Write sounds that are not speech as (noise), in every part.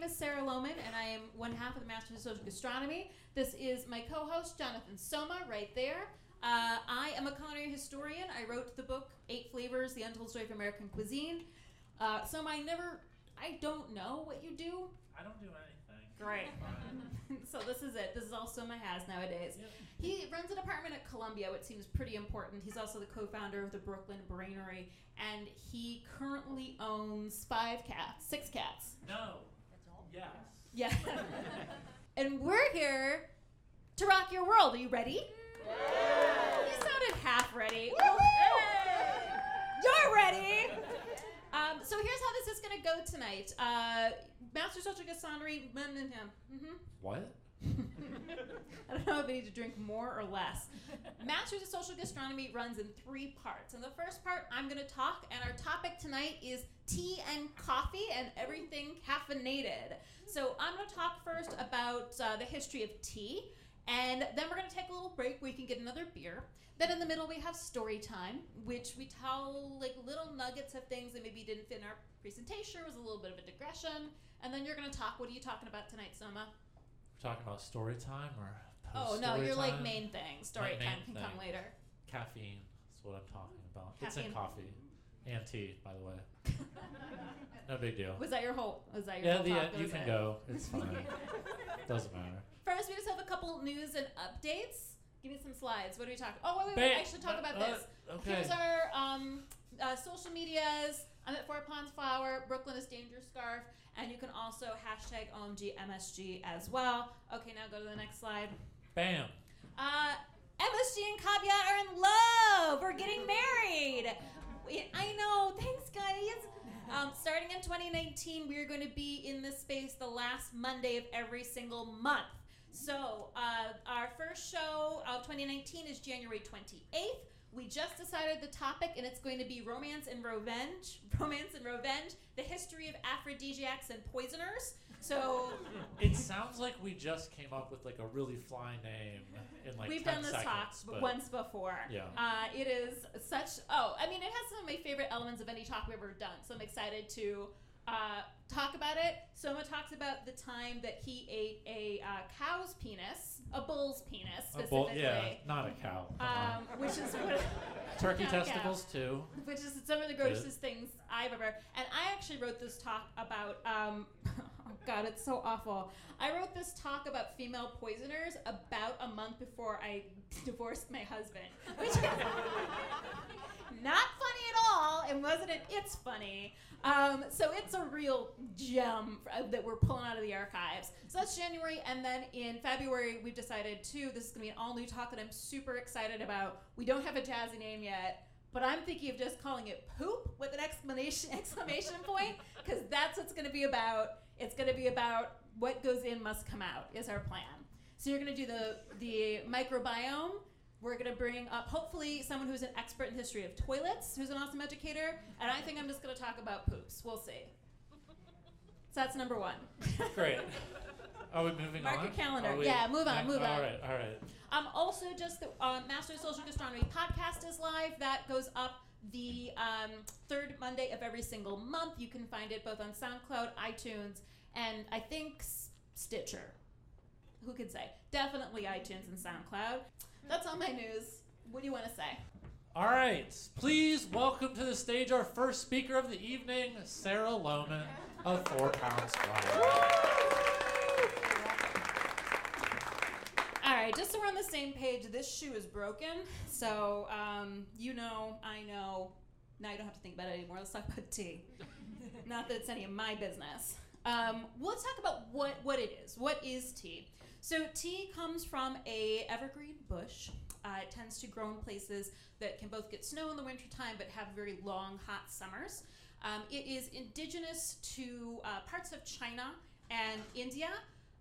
name is Sarah Lohman, and I am one half of the Masters of Social Gastronomy. This is my co host, Jonathan Soma, right there. Uh, I am a culinary historian. I wrote the book, Eight Flavors The Untold Story of American Cuisine. Uh, Soma, I never, I don't know what you do. I don't do anything. (laughs) Great. (laughs) So this is it. This is all Soma has nowadays. Yep. He runs an apartment at Columbia, which seems pretty important. He's also the co-founder of the Brooklyn Brainery, and he currently owns five cats, six cats. No. Yes. Yeah. (laughs) and we're here to rock your world. Are you ready? Yeah. You sounded half ready. You're ready. Um, so here's how this is going to go tonight. Uh, Master Social Gastronomy, mm-hmm. What? (laughs) I don't know if I need to drink more or less. Masters of Social Gastronomy runs in three parts. In the first part, I'm going to talk, and our topic tonight is tea and coffee and everything caffeinated. So I'm going to talk first about uh, the history of tea, and then we're going to take a little break where you can get another beer. Then in the middle, we have story time, which we tell like little nuggets of things that maybe didn't fit in our presentation, was a little bit of a digression. And then you're going to talk. What are you talking about tonight, Soma? Talking about story time or Oh no, story you're like time? main thing. Story time can come later. Caffeine is what I'm talking about. It's Caffeine. in coffee and tea, by the way. (laughs) No big deal. Was that your whole? Was that your Yeah, whole the, talk? uh, you can it? go. It's (laughs) fine. Doesn't matter. First, we just have a couple news and updates. Give me some slides. What are we talking? Oh, wait, wait, wait. I should talk about Uh, this. Okay. Here's our um, uh, social medias. I'm at Four Pounds Flour. Brooklyn is Danger Scarf. And you can also hashtag OMG MSG as well. Okay, now go to the next slide. Bam. Uh, MSG and Caveat are in love. We're getting married. I know. Thanks, guys. Um, starting in 2019, we are going to be in this space the last Monday of every single month. So, uh, our first show of 2019 is January 28th. We just decided the topic, and it's going to be romance and revenge. (laughs) Romance and revenge: the history of aphrodisiacs and poisoners. So, (laughs) It sounds like we just came up with like a really fly name in like We've 10 done this seconds, talk but once before. Yeah. Uh, it is such. Oh, I mean, it has some of my favorite elements of any talk we've ever done. So I'm excited to uh, talk about it. Soma talks about the time that he ate a uh, cow's penis, a bull's penis a bull, specifically. yeah, not a cow. Um, which is what, (laughs) Turkey a cow. testicles too. which is some of the grossest things I've ever. And I actually wrote this talk about. Um, (laughs) oh God, it's so awful. I wrote this talk about female poisoners about a month before I (laughs) divorced my husband, which is not funny at all. And wasn't it? It's funny. Um, so it's a real gem that we're pulling out of the archives. So that's January, and then in February we've decided too. This is gonna be an all new talk that I'm super excited about. We don't have a jazzy name yet. But I'm thinking of just calling it poop with an exclamation (laughs) exclamation point because that's what's going to be about. It's going to be about what goes in must come out is our plan. So you're going to do the the microbiome. We're going to bring up hopefully someone who's an expert in history of toilets, who's an awesome educator, and I think I'm just going to talk about poops. We'll see. So that's number one. (laughs) Great. Are we moving Mark on? your calendar. We- Yeah, move on, move on. All right, all right. Um, also, just the uh, Master of Social Gastronomy podcast is live. That goes up the um, third Monday of every single month. You can find it both on SoundCloud, iTunes, and I think Stitcher. Who could say? Definitely iTunes and SoundCloud. That's all my news. What do you want to say? All right, please welcome to the stage our first speaker of the evening, Sarah Lohman of Four Pounds Flour. All right, just so we're on the same page, this shoe is broken. So, um, you know, I know. Now you don't have to think about it anymore. Let's talk about tea. Not that it's any of my business. Um, well, let's talk about what, what it is. What is tea? So, tea comes from a evergreen bush. Uh, it tends to grow in places that can both get snow in the wintertime but have very long, hot summers. Um, it is indigenous to uh, parts of China and India,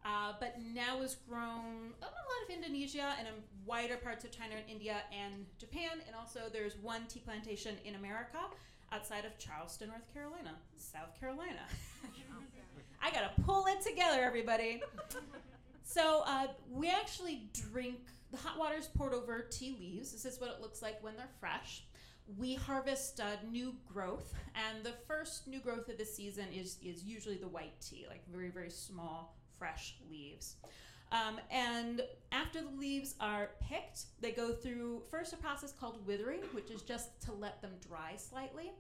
uh, but now is grown a lot of Indonesia and in wider parts of China and India and Japan. And also, there's one tea plantation in America outside of Charleston, North Carolina, South Carolina. (laughs) I gotta pull it together, everybody. So uh, we actually drink the hot water is poured over tea leaves. This is what it looks like when they're fresh. we harvest uh, new growth, and the first new growth of the season is is usually the white tea, like very very small fresh leaves. Um, and after the leaves are picked, they go through first a process called withering, which is just to let them dry slightly.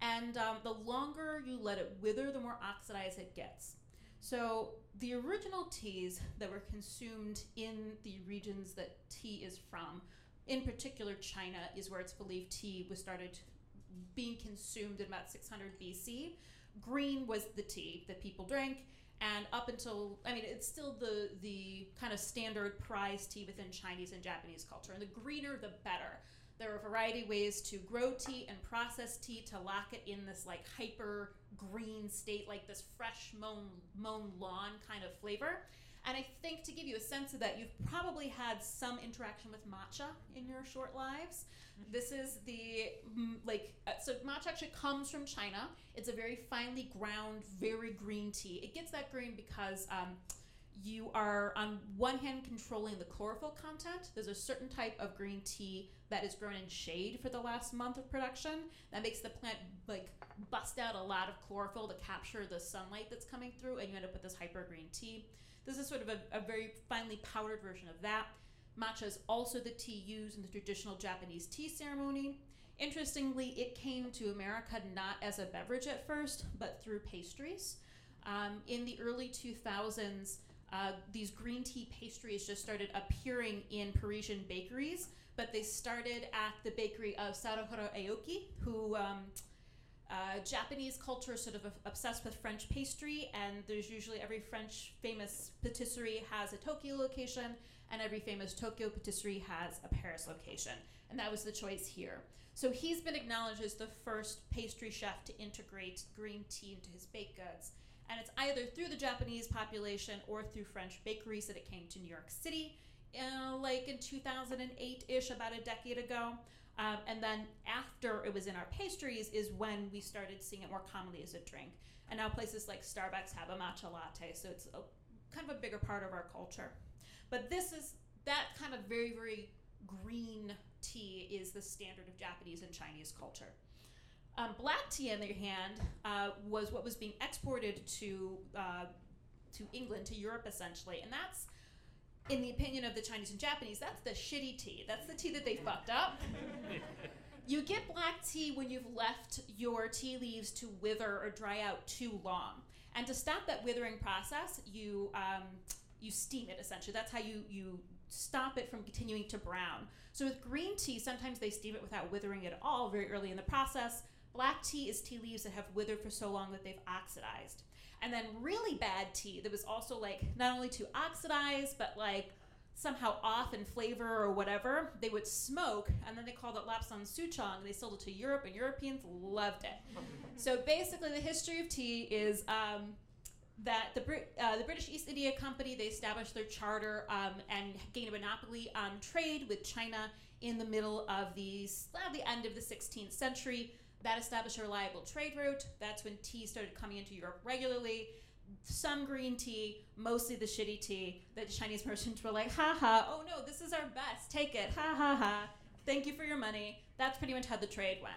And um, the longer you let it wither, the more oxidized it gets. So the original teas that were consumed in the regions that tea is from, in particular China, is where it's believed tea was started being consumed in about 600 BC. Green was the tea that people drank, and up until I mean, it's still the the kind of standard prize tea within Chinese and Japanese culture. And the greener, the better. There are a variety of ways to grow tea and process tea to lock it in this like hyper green state, like this fresh mown mown lawn kind of flavor. And I think to give you a sense of that, you've probably had some interaction with matcha in your short lives. Mm-hmm. This is the mm, like uh, so matcha actually comes from China. It's a very finely ground, very green tea. It gets that green because um, you are on one hand controlling the chlorophyll content. There's a certain type of green tea that is grown in shade for the last month of production that makes the plant like bust out a lot of chlorophyll to capture the sunlight that's coming through, and you end up with this hyper green tea. This is sort of a, a very finely powdered version of that. Matcha is also the tea used in the traditional Japanese tea ceremony. Interestingly, it came to America not as a beverage at first, but through pastries. Um, in the early 2000s, uh, these green tea pastries just started appearing in Parisian bakeries, but they started at the bakery of Sadaharu Aoki, who um, uh, Japanese culture is sort of obsessed with French pastry, and there's usually every French famous patisserie has a Tokyo location, and every famous Tokyo patisserie has a Paris location. And that was the choice here. So he's been acknowledged as the first pastry chef to integrate green tea into his baked goods. And it's either through the Japanese population or through French bakeries that it came to New York City, uh, like in 2008 ish, about a decade ago. Um, and then after it was in our pastries is when we started seeing it more commonly as a drink. And now places like Starbucks have a matcha latte, so it's a, kind of a bigger part of our culture. But this is that kind of very, very green tea is the standard of Japanese and Chinese culture. Um, black tea, on the other hand, uh, was what was being exported to uh, to England, to Europe, essentially, and that's in the opinion of the Chinese and Japanese, that's the shitty tea. That's the tea that they fucked up. (laughs) you get black tea when you've left your tea leaves to wither or dry out too long. And to stop that withering process, you um, you steam it essentially. That's how you you stop it from continuing to brown. So with green tea, sometimes they steam it without withering it at all very early in the process. Black tea is tea leaves that have withered for so long that they've oxidized. And then really bad tea that was also like not only too oxidized but like somehow off in flavor or whatever they would smoke and then they called it lapsang souchong and they sold it to europe and europeans loved it. So basically the history of tea is um, that the, uh, the british east india company they established their charter um, and gained a monopoly on trade with china in the middle of the, uh, the end of the 16th century that established a reliable trade route. That's when tea started coming into Europe regularly. Some green tea, mostly the shitty tea that Chinese (laughs) merchants were like, ha ha, oh no, this is our best, take it, ha ha ha, thank you for your money. That's pretty much how the trade went.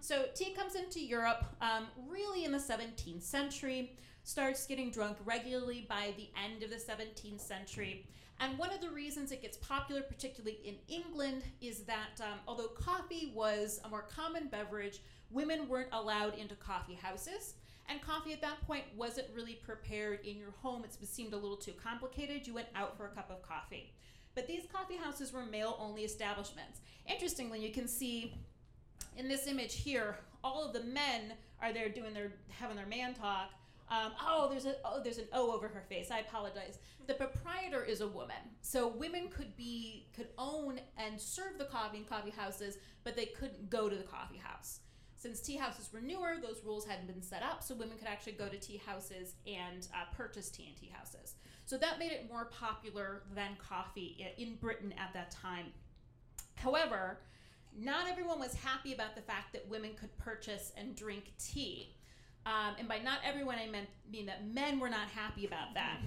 So tea comes into Europe um, really in the 17th century, starts getting drunk regularly by the end of the 17th century. And one of the reasons it gets popular, particularly in England, is that um, although coffee was a more common beverage, women weren't allowed into coffee houses. And coffee at that point wasn't really prepared in your home. It seemed a little too complicated. You went out for a cup of coffee. But these coffee houses were male only establishments. Interestingly, you can see in this image here, all of the men are there doing their having their man talk, um, oh, there's a oh, there's an O over her face. I apologize. The proprietor is a woman, so women could be could own and serve the coffee in coffee houses, but they couldn't go to the coffee house. Since tea houses were newer, those rules hadn't been set up, so women could actually go to tea houses and uh, purchase tea in tea houses. So that made it more popular than coffee in Britain at that time. However, not everyone was happy about the fact that women could purchase and drink tea. Um, and by not everyone, I meant mean that men were not happy about that.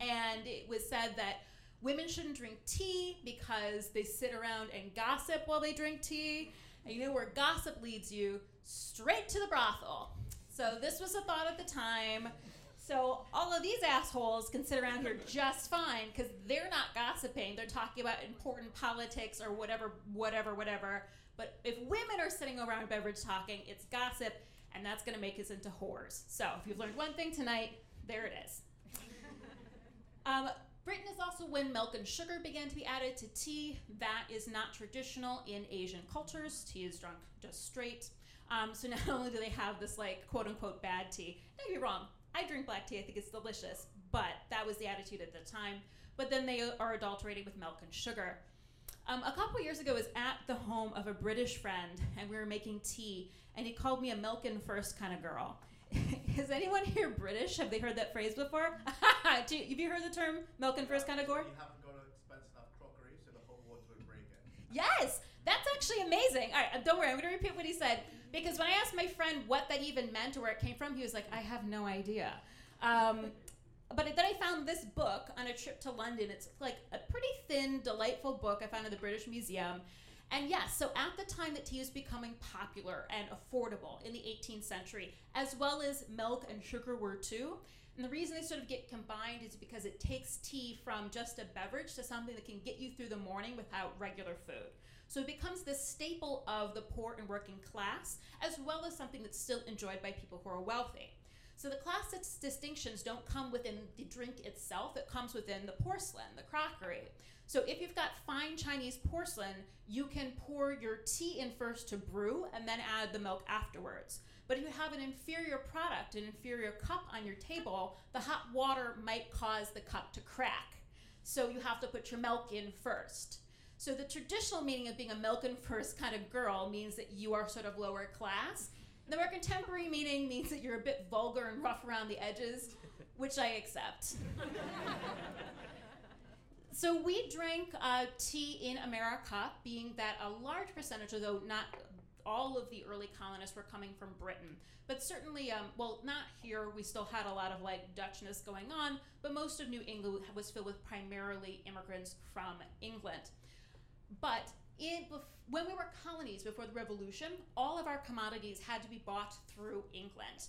And it was said that women shouldn't drink tea because they sit around and gossip while they drink tea. And you know where gossip leads you? Straight to the brothel. So this was a thought at the time. So all of these assholes can sit around here (laughs) just fine because they're not gossiping. They're talking about important politics or whatever, whatever, whatever. But if women are sitting around beverage talking, it's gossip, and that's going to make us into whores. So if you've learned one thing tonight, there it is. (laughs) um, Britain is also when milk and sugar began to be added to tea. That is not traditional in Asian cultures. Tea is drunk just straight. Um, so (laughs) not only do they have this like quote unquote bad tea, don't get me wrong, I drink black tea. I think it's delicious, but that was the attitude at the time. But then they are adulterated with milk and sugar. Um, a couple years ago, I was at the home of a British friend, and we were making tea, and he called me a milking first kind of girl. (laughs) Is anyone here British? Have they heard that phrase before? (laughs) have you heard the term milking first kind of girl? You haven't got expensive enough crockery, so the hot water would break it. Yes, that's actually amazing. All right, don't worry, I'm going to repeat what he said. Because when I asked my friend what that even meant or where it came from, he was like, I have no idea. Um, (laughs) but then I found this book on a trip to London. It's like a pretty thin, delightful book I found in the British Museum. And yes, so at the time that tea was becoming popular and affordable in the 18th century, as well as milk and sugar were too. And the reason they sort of get combined is because it takes tea from just a beverage to something that can get you through the morning without regular food. So it becomes this staple of the poor and working class, as well as something that's still enjoyed by people who are wealthy. So the class distinctions don't come within the drink itself, it comes within the porcelain, the crockery. So if you've got fine Chinese porcelain, you can pour your tea in first to brew and then add the milk afterwards. But if you have an inferior product, an inferior cup on your table, the hot water might cause the cup to crack. So you have to put your milk in first. So the traditional meaning of being a milk and first kind of girl means that you are sort of lower class. The more contemporary meaning means that you're a bit vulgar and rough around the edges, which I accept. (laughs) so we drank uh, tea in America, being that a large percentage, although not all of the early colonists were coming from Britain. But certainly, um, well, not here. We still had a lot of like Dutchness going on, but most of New England was filled with primarily immigrants from England. But in, when we were colonies before the revolution, all of our commodities had to be bought through England.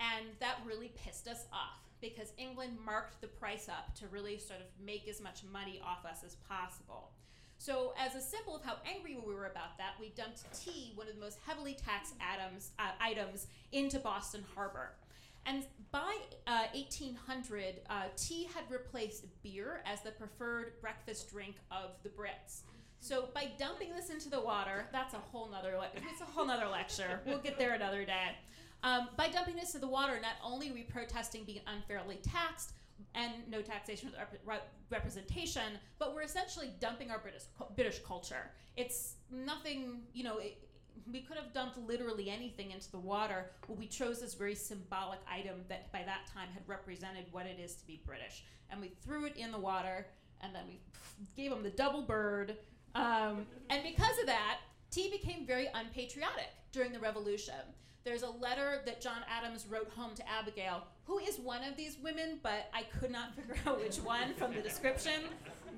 And that really pissed us off because England marked the price up to really sort of make as much money off us as possible. So, as a symbol of how angry we were about that, we dumped tea, one of the most heavily taxed atoms, uh, items, into Boston Harbor. And by uh, 1800, uh, tea had replaced beer as the preferred breakfast drink of the Brits. So by dumping this into the water, that's a whole nother le- it's a whole nother lecture. We'll get there another day. Um, by dumping this into the water, not only are we protesting being unfairly taxed and no taxation rep- representation, but we're essentially dumping our British British culture. It's nothing, you know. It, we could have dumped literally anything into the water. Well, we chose this very symbolic item that by that time had represented what it is to be British. And we threw it in the water, and then we gave them the double bird, um, and because of that, tea became very unpatriotic during the revolution. There's a letter that John Adams wrote home to Abigail, who is one of these women, but I could not (laughs) figure out which one from the description.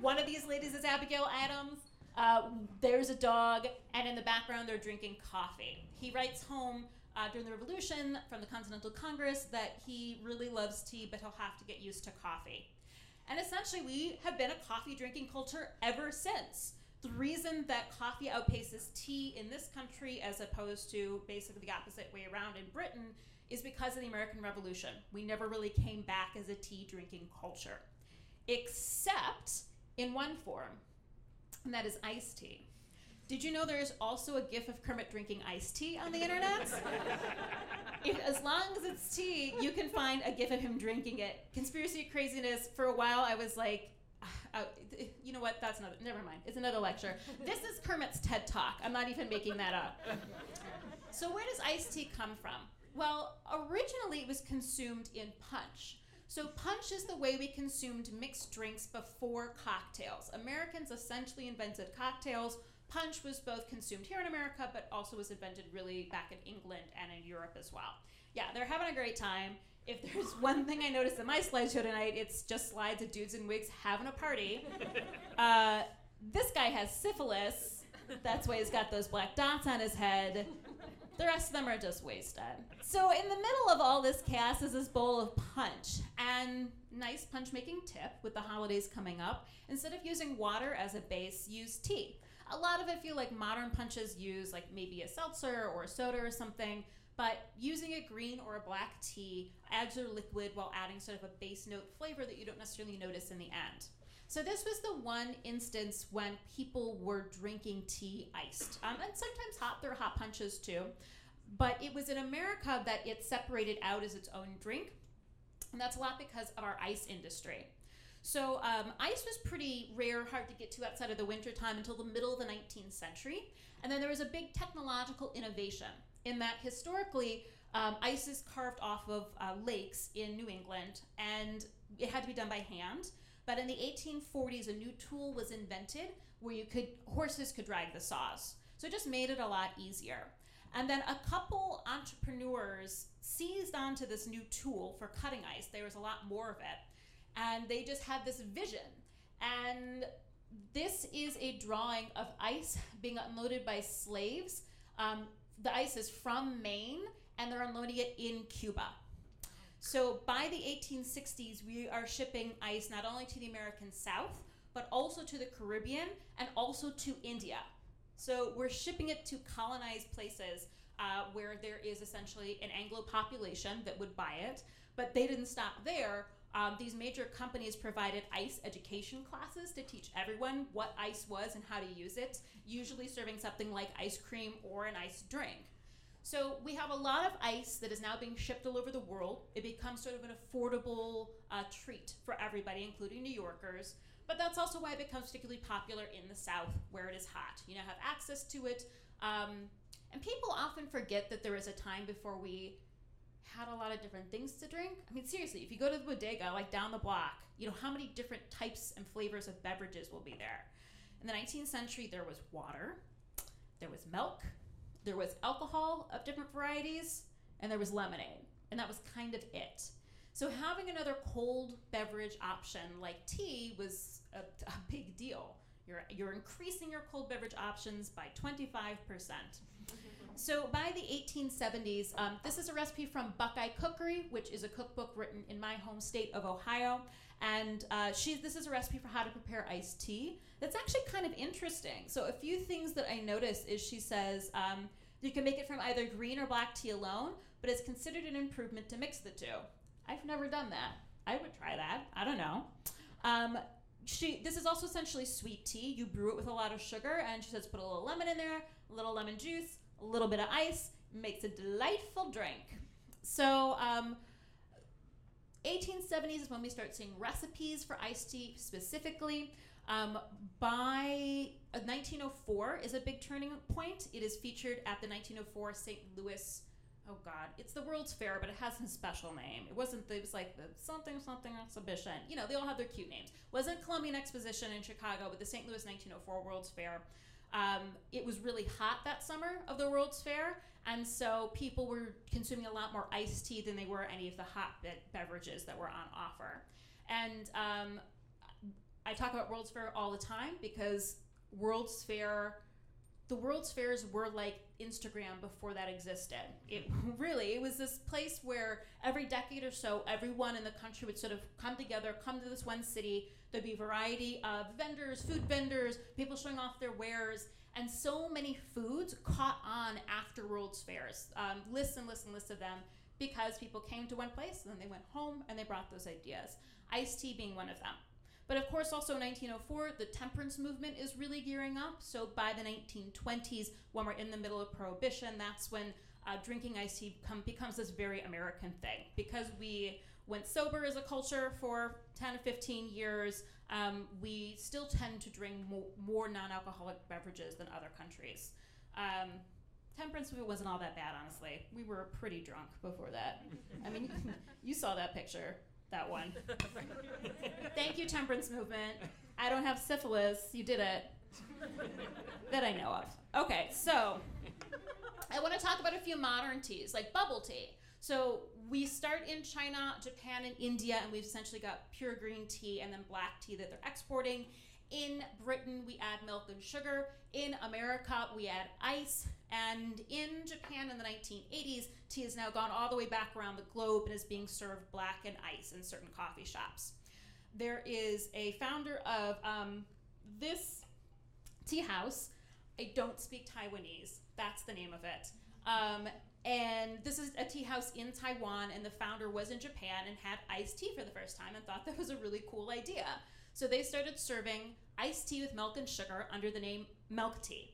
One of these ladies is Abigail Adams. Uh, there's a dog, and in the background, they're drinking coffee. He writes home uh, during the Revolution from the Continental Congress that he really loves tea, but he'll have to get used to coffee. And essentially, we have been a coffee drinking culture ever since the reason that coffee outpaces tea in this country as opposed to basically the opposite way around in Britain is because of the American Revolution. We never really came back as a tea drinking culture, except in one form, and that is iced tea. Did you know there's also a gif of Kermit drinking iced tea on the internet? (laughs) if, as long as it's tea, you can find a gif of him drinking it. Conspiracy craziness, for a while I was like, uh, you know what? That's another. Never mind. It's another lecture. this is Kermit's TED Talk. I'm not even making that up. (laughs) So where does iced tea come from? Well, originally it was consumed in punch. So punch is the way we consumed mixed drinks before cocktails. Americans essentially invented cocktails. Punch was both consumed here in America, but also was invented really back in England and in Europe as well. Yeah, they're having a great time if there's (laughs) one thing I noticed in my slideshow tonight, it's just slides of dudes in wigs having a party. (laughs) Uh, this guy has syphilis. That's why he's got those black dots on his head. The rest of them are just wasted. So in the middle of all this chaos is this bowl of punch. And nice punch making tip with the holidays coming up. Instead of using water as a base, use tea. A lot of it feel like modern punches use like maybe a seltzer or a soda or something, but using a green or a black tea adds your liquid while adding sort of a base note flavor that you don't necessarily notice in the end. So this was the one instance when people were drinking tea iced, um, and sometimes hot. There are hot punches too, but it was in America that it separated out as its own drink, and that's a lot because of our ice industry. So um, ice was pretty rare, hard to get to outside of the wintertime until the middle of the 19th century, and then there was a big technological innovation in that historically. Um, ice is carved off of uh, lakes in New England, and it had to be done by hand. But in the 1840s, a new tool was invented where you could horses could drag the saws. So it just made it a lot easier. And then a couple entrepreneurs seized onto this new tool for cutting ice. There was a lot more of it. And they just had this vision. And this is a drawing of ice being unloaded by slaves. Um, the ice is from Maine, and they're unloading it in Cuba. So by the 1860s, we are shipping ice not only to the American South, but also to the Caribbean and also to India. So we're shipping it to colonized places uh, where there is essentially an Anglo population that would buy it. But they didn't stop there. Um, these major companies provided ice education classes to teach everyone what ice was and how to use it, usually serving something like ice cream or an ice drink. So we have a lot of ice that is now being shipped all over the world. It becomes sort of an affordable uh, treat for everybody, including New Yorkers. But that's also why it becomes particularly popular in the South, where it is hot. You now have access to it. Um, and people often forget that there was a time before we had a lot of different things to drink. I mean, seriously, if you go to the bodega, like down the block, you know, how many different types and flavors of beverages will be there? In the 19th century, there was water, there was milk, there was alcohol of different varieties, and there was lemonade. And that was kind of it. So having another cold beverage option like tea was a, a big deal. You're, you're increasing your cold beverage options by 25%. So by the 1870s, um, this is a recipe from Buckeye Cookery, which is a cookbook written in my home state of Ohio. And uh, she, this is a recipe for how to prepare iced tea. That's actually kind of interesting. So a few things that I notice is she says um, you can make it from either green or black tea alone, but it's considered an improvement to mix the two. I've never done that. I would try that. I don't know. Um, she this is also essentially sweet tea. You brew it with a lot of sugar, and she says put a little lemon in there, a little lemon juice, a little bit of ice, makes a delightful drink. So, um, 1870s is when we start seeing recipes for iced tea specifically. Um, by 1904 is a big turning point. It is featured at the 1904 St. Louis. Oh God, it's the World's Fair, but it has a special name. It wasn't. It was like the something something exhibition. You know, they all have their cute names. Wasn't Columbian Exposition in Chicago, but the St. Louis 1904 World's Fair. Um, it was really hot that summer of the World's Fair, and so people were consuming a lot more iced tea than they were any of the hot be- beverages that were on offer. And um, I talk about World's Fair all the time because World's Fair, the World's Fairs were like Instagram before that existed. It (laughs) really, it was this place where every decade or so, everyone in the country would sort of come together, come to this one city. There'd be a variety of vendors, food vendors, people showing off their wares. And so many foods caught on after World's Fairs. Um, lists and lists and lists of them because people came to one place and then they went home and they brought those ideas. Iced tea being one of them. But of course, also 1904, the temperance movement is really gearing up. So by the 1920s, when we're in the middle of prohibition, that's when uh, drinking iced tea come, becomes this very American thing because we went sober as a culture for 10 to 15 years. Um, we still tend to drink more, more non-alcoholic beverages than other countries. Um, temperance movement wasn't all that bad, honestly. We were pretty drunk before that. I mean, (laughs) you saw that picture that one. (laughs) Thank you, temperance movement. I don't have syphilis. You did it. that I know of. Okay, so I want to talk about a few modern teas, like bubble tea. So we start in China, Japan, and India, and we've essentially got pure green tea and then black tea that they're exporting. In Britain, we add milk and sugar. In America, we add ice. And in Japan in the 1980s, tea has now gone all the way back around the globe and is being served black and ice in certain coffee shops. There is a founder of um, this tea house. I don't speak Taiwanese. That's the name of it. Um, and this is a tea house in Taiwan, and the founder was in Japan and had iced tea for the first time and thought that was a really cool idea. So they started serving iced tea with milk and sugar under the name milk tea.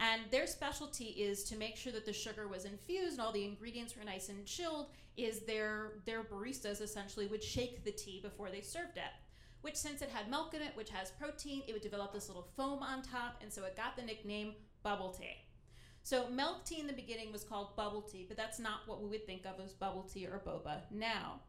And their specialty is to make sure that the sugar was infused and all the ingredients were nice and chilled. Is their their baristas essentially would shake the tea before they served it. Which, since it had milk in it, which has protein, it would develop this little foam on top, and so it got the nickname bubble tea. So milk tea in the beginning was called bubble tea, but that's not what we would think of as bubble tea or boba now.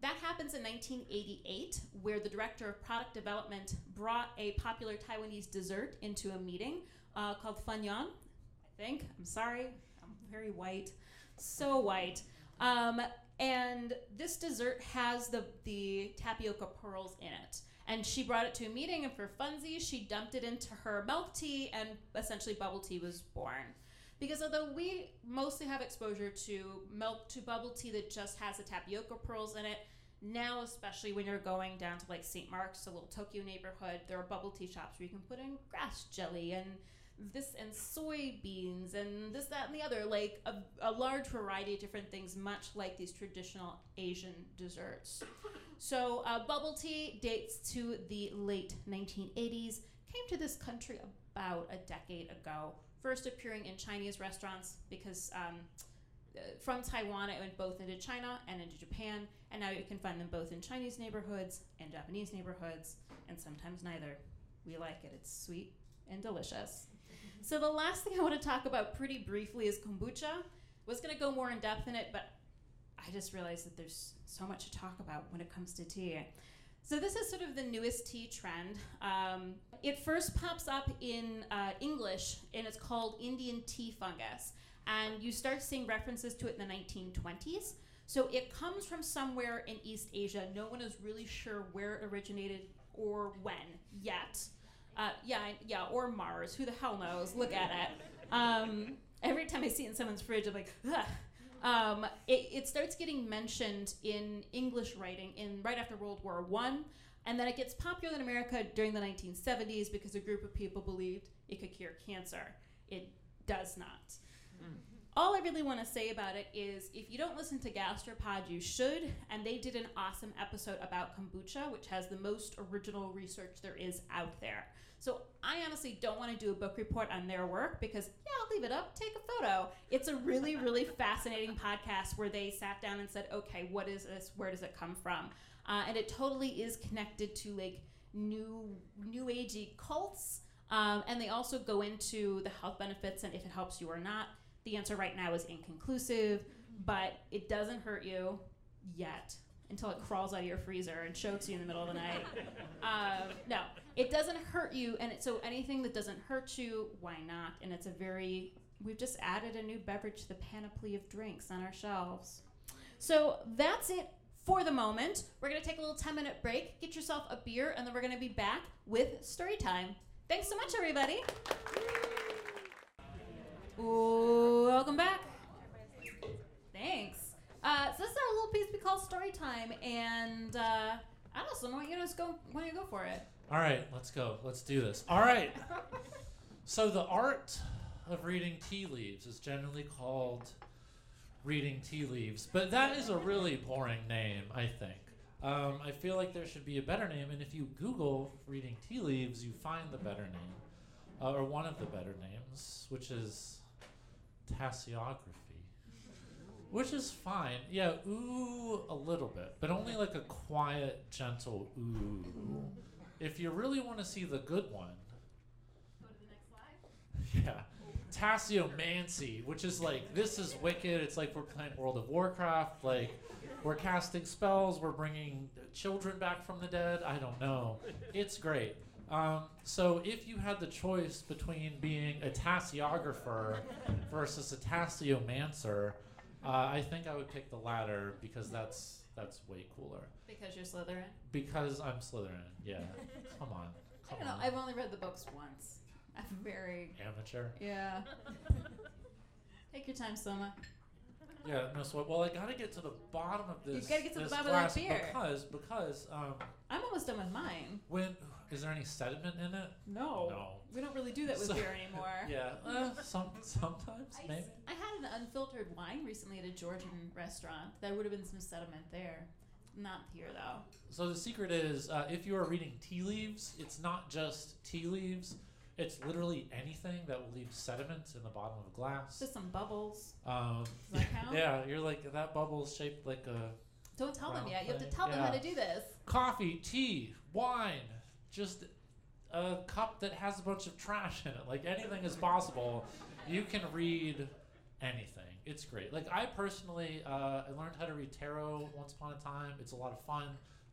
That happens in 1988, where the director of product development brought a popular Taiwanese dessert into a meeting uh, called Funyun. I think. I'm sorry. I'm very white. So white. Um, and this dessert has the, the tapioca pearls in it. And she brought it to a meeting, and for funsies, she dumped it into her milk tea, and essentially bubble tea was born. Because although we mostly have exposure to milk to bubble tea that just has the tapioca pearls in it, now especially when you're going down to like St. Mark's, a little Tokyo neighborhood, there are bubble tea shops where you can put in grass jelly and this and soybeans and this, that, and the other, like a, a large variety of different things, much like these traditional Asian desserts. So, uh, bubble tea dates to the late 1980s, came to this country about a decade ago, first appearing in Chinese restaurants because. Um, uh, from Taiwan, it went both into China and into Japan, and now you can find them both in Chinese neighborhoods and Japanese neighborhoods, and sometimes neither. We like it, it's sweet and delicious. So, the last thing I want to talk about pretty briefly is kombucha. Was going to go more in depth in it, but I just realized that there's so much to talk about when it comes to tea. So this is sort of the newest tea trend. Um, it first pops up in uh, English, and it's called Indian tea fungus. And you start seeing references to it in the 1920s. So it comes from somewhere in East Asia. No one is really sure where it originated or when yet. Uh, yeah, yeah, or Mars. Who the hell knows? Look at it. Um, every time I see it in someone's fridge, I'm like, Ugh. Um, it, it, starts getting mentioned in English writing in right after World War One, and then it gets popular in America during the 1970s because a group of people believed it could cure cancer. It does not. Mm. All I really want to say about it is if you don't listen to Gastropod, you should. And they did an awesome episode about kombucha, which has the most original research there is out there. So I honestly don't want to do a book report on their work because, yeah, I'll leave it up, take a photo. It's a really, really fascinating podcast where they sat down and said, okay, what is this? Where does it come from? Uh, and it totally is connected to like new, new agey cults. Um, and they also go into the health benefits and if it helps you or not. The answer right now is inconclusive, but it doesn't hurt you yet until it crawls out of your freezer and chokes you in the middle of the night. (laughs) Um, no, it doesn't hurt you, and it, so anything that doesn't hurt you, why not? And it's a very we've just added a new beverage to the panoply of drinks on our shelves. So that's it for the moment. We're gonna take a little 10 minute break, get yourself a beer, and then we're gonna be back with story time. Thanks so much, everybody. Welcome back. Thanks. Uh, so this is our little piece we call story time, and uh, I don't know. Why don't you just go? Why don't you go for it? All right, let's go. Let's do this. All right. (laughs) so the art of reading tea leaves is generally called reading tea leaves, but that is a really boring name, I think. Um, I feel like there should be a better name, and if you Google reading tea leaves, you find the better name, uh, or one of the better names, which is tasseography. Which is fine. Yeah, ooh a little bit, but only like a quiet, gentle ooh. If you really want to see the good one, go to the next slide. (laughs) Yeah. Tasseomancy, which is like this is wicked. It's like we're playing World of Warcraft. Like we're casting spells. We're bringing children back from the dead. I don't know. It's great. Um, so if you had the choice between being a tasseographer versus a tasseomancer, uh, I think I would pick the latter because that's that's way cooler. Because you're Slytherin. Because I'm Slytherin. Yeah. (laughs) come on, I don't know. on. I've only read the books once. I'm very Amateur. yeah. (laughs) Take your time, Soma. Yeah, no sweat. Well, I gotta get to the bottom of this. You gotta get to the bottom of that beer. because because um I'm almost done with mine. when is there any sediment in it? No. No. We don't really do that with So- beer anymore. (laughs) Yeah, uh, some sometimes I, maybe. I had an unfiltered wine recently at a Georgian restaurant. There would have been some sediment there. Not here though. So the secret is, uh, if you are reading tea leaves, it's not just tea leaves. It's literally anything that will leave sediment in the bottom of a glass. Just some bubbles. Um, Does that count? yeah, you're like that bubble's shaped like a Don't tell them yet. You have to thing. tell them how to do this. coffee, tea, wine, just a cup that has a bunch of trash in it. Like anything is possible. You can read anything. It's great. Like I personally, uh, I learned how to read tarot once upon a time. It's a lot of fun,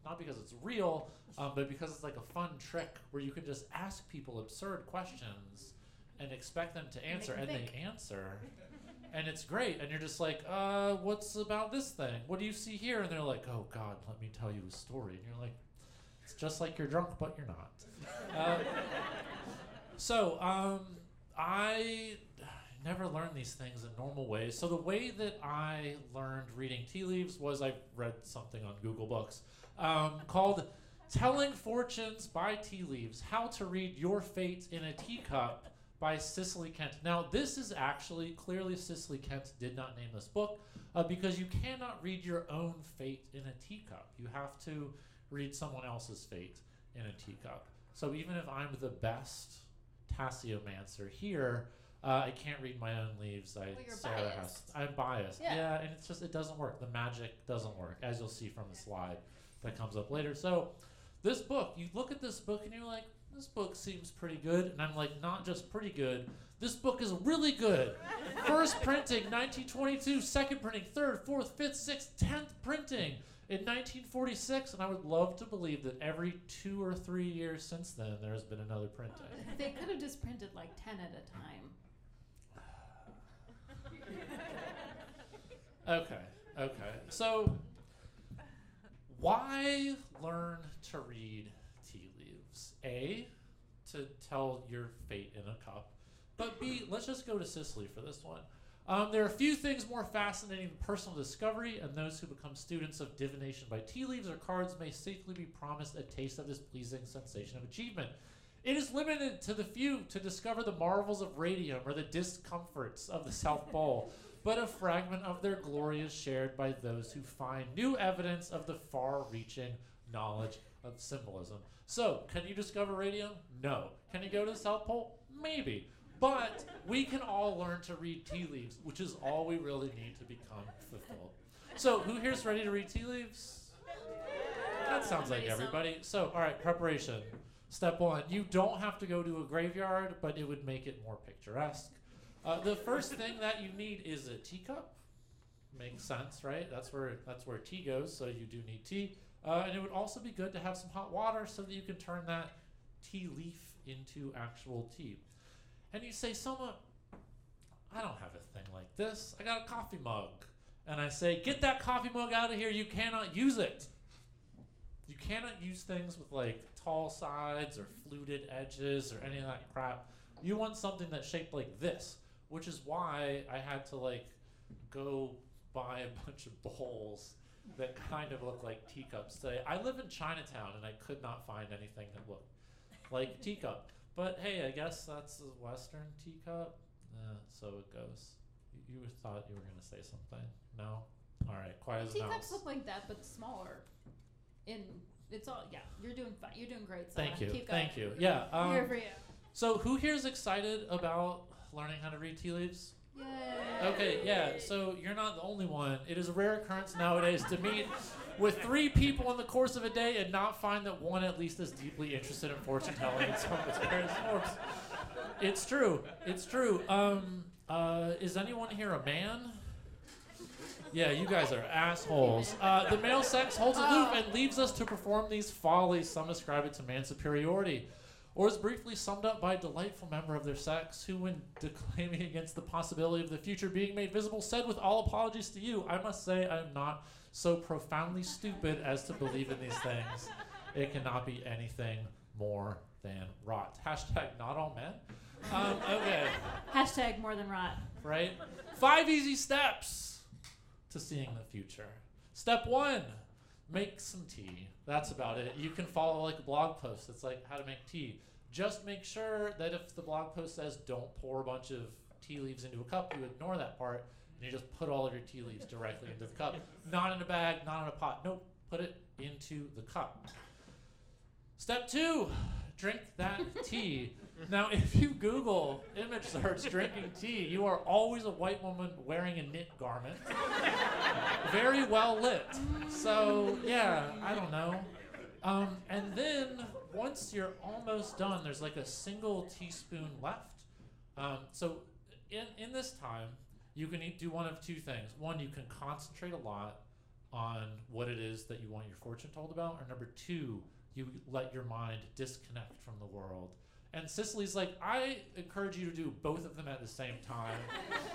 not because it's real, um, but because it's like a fun trick where you can just ask people absurd questions and expect them to answer, and think. they answer. And it's great, and you're just like, uh, what's about this thing? What do you see here? And they're like, oh God, let me tell you a story. And you're like, it's just like you're drunk, but you're not. Uh, (laughs) so, um, I never learned these things in normal ways. So the way that I learned reading tea leaves was I read something on Google Books um, called "Telling Fortunes by Tea Leaves: How to Read Your Fate in a Teacup." By Cicely Kent. Now, this is actually clearly Cicely Kent did not name this book uh, because you cannot read your own fate in a teacup. You have to read someone else's fate in a teacup. So even if I'm the best tasseomancer here, uh, I can't read my own leaves. I Well, Sarah has. biased. I'm biased. Yeah. and it's just it doesn't work. The magic doesn't work, as you'll see from the slide that comes up later. So this book, you look at this book and you're like, this book seems pretty good. And I'm like, not just pretty good. This book is really good. (laughs) First printing, 1922. Second printing, third, fourth, fifth, sixth, tenth printing in 1946. And I would love to believe that every two or three years since then, there has been another printing. They could have just printed like 10 at a time. (sighs) Okay, okay. So, why learn to read tea leaves? A, to tell your fate in a cup. But B, let's just go to Cicely for this one. Um, there are few things more fascinating than personal discovery, and those who become students of divination by tea leaves or cards may safely be promised a taste of this pleasing sensation of achievement. It is limited to the few to discover the marvels of radium or the discomforts of the South Pole, but a fragment of their glory is shared by those who find new evidence of the far reaching knowledge of symbolism. So, can you discover radium? No. Can you go to the South Pole? Maybe. But we can all learn to read tea leaves, which is all we really need to become fulfilled. So, who here's ready to read tea leaves? That sounds like everybody. So, all right, preparation. Step one, you don't have to go to a graveyard, but it would make it more picturesque. Uh, the first thing that you need is a teacup. Makes sense, right? That's where that's where tea goes. So you do need tea, uh, and it would also be good to have some hot water so that you can turn that tea leaf into actual tea. And you say, Soma, I don't have a thing like this. I got a coffee mug, and I say, get that coffee mug out of here. You cannot use it. You cannot use things with like tall sides or fluted edges or any of that crap. You want something that's shaped like this, which is why I had to like go buy a (laughs) bunch of bowls that kind of look like teacups today. I live in Chinatown and I could not find anything that looked like a teacup. But hey, I guess that's a Western teacup. Uh, so it goes. You, you thought you were gonna say something? No. All right, quiet as Teacups look like that, but smaller. In it's all yeah. You're doing fine. You're doing great. Thank you. Keep going. Thank you. Yeah. Um, Here for you. so who here is excited about learning how to read tea leaves? Yay. Okay, yeah, so you're not the only one. It is a rare occurrence nowadays to meet with three people in the course of a day and not find that one at least is deeply interested in fortune telling in some of its various forms. It's true. It's true. Um, uh, is anyone here a man? Yeah, you guys are assholes. Uh, the male sex holds aloof and leaves us to perform these follies. Some ascribe it to man's superiority or is briefly summed up by a delightful member of their sex who, when (laughs) declaiming against the possibility of the future being made visible, said with all apologies to you, I must say I am not so profoundly stupid as to believe in these things. It cannot be anything more than rot. Hashtag not all men. Um, okay, Hashtag more than rot. right? Five easy steps to seeing the future. Step one, make some tea. That's about it. You can follow like a blog post. It's like how to make tea. Just make sure that if the blog post says don't pour a bunch of tea leaves into a cup, you ignore that part and you just put all of your tea leaves directly into the cup. (laughs) Not in a bag, not in a pot. Nope, put it into the cup. Step two, drink that (laughs) tea. Now, (laughs) if you Google image search drinking tea, you are always a white woman wearing a knit garment. Very well lit. So, yeah, I don't know. Um, and then once you're almost done, there's like a single teaspoon left. Um, so, in, in this time, you can do one of two things. One, you can concentrate a lot on what it is that you want your fortune told about, or number two, you let your mind disconnect from the world. And Cicely's like, I encourage you to do both of them at the same time.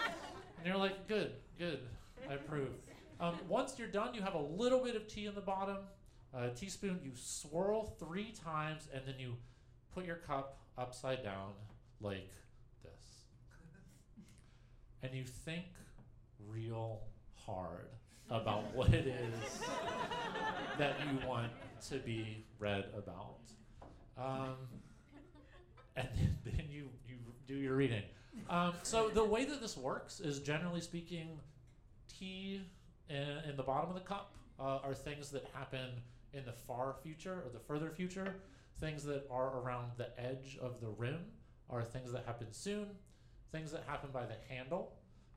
(laughs) and you're like, good, good, I approve. Um, once you're done, you have a little bit of tea in the bottom, a teaspoon. You swirl three times, and then you put your cup upside down like this. And you think real hard about (laughs) what it is that you want to be read about. Um, and (laughs) then, you, you do your reading. Um, so the way that this works is generally speaking, tea in, in the bottom of the cup uh, are things that happen in the far future or the further future. Things that are around the edge of the rim are things that happen soon. Things that happen by the handle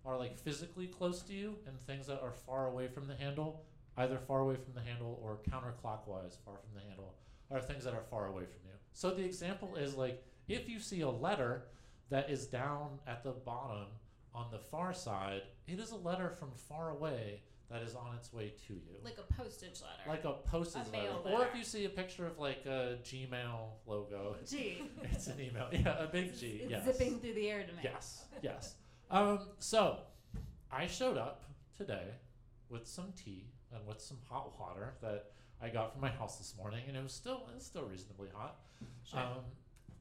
are like physically close to you, and things that are far away from the handle, either far away from the handle or counterclockwise far from the handle, are things that are far away from you. So the example is like if you see a letter that is down at the bottom on the far side, it is a letter from far away that is on its way to you. Like a postage letter. Like a postage A letter. mail Or if you see a picture of like a Gmail logo, (laughs) G. it's an email. (laughs) Yeah, a big G. It's yes. zipping through the air to me. Yes, yes. Um, so I showed up today with some tea and with some hot water that I got from my house this morning, and it was still it was still reasonably hot. Sure. Um,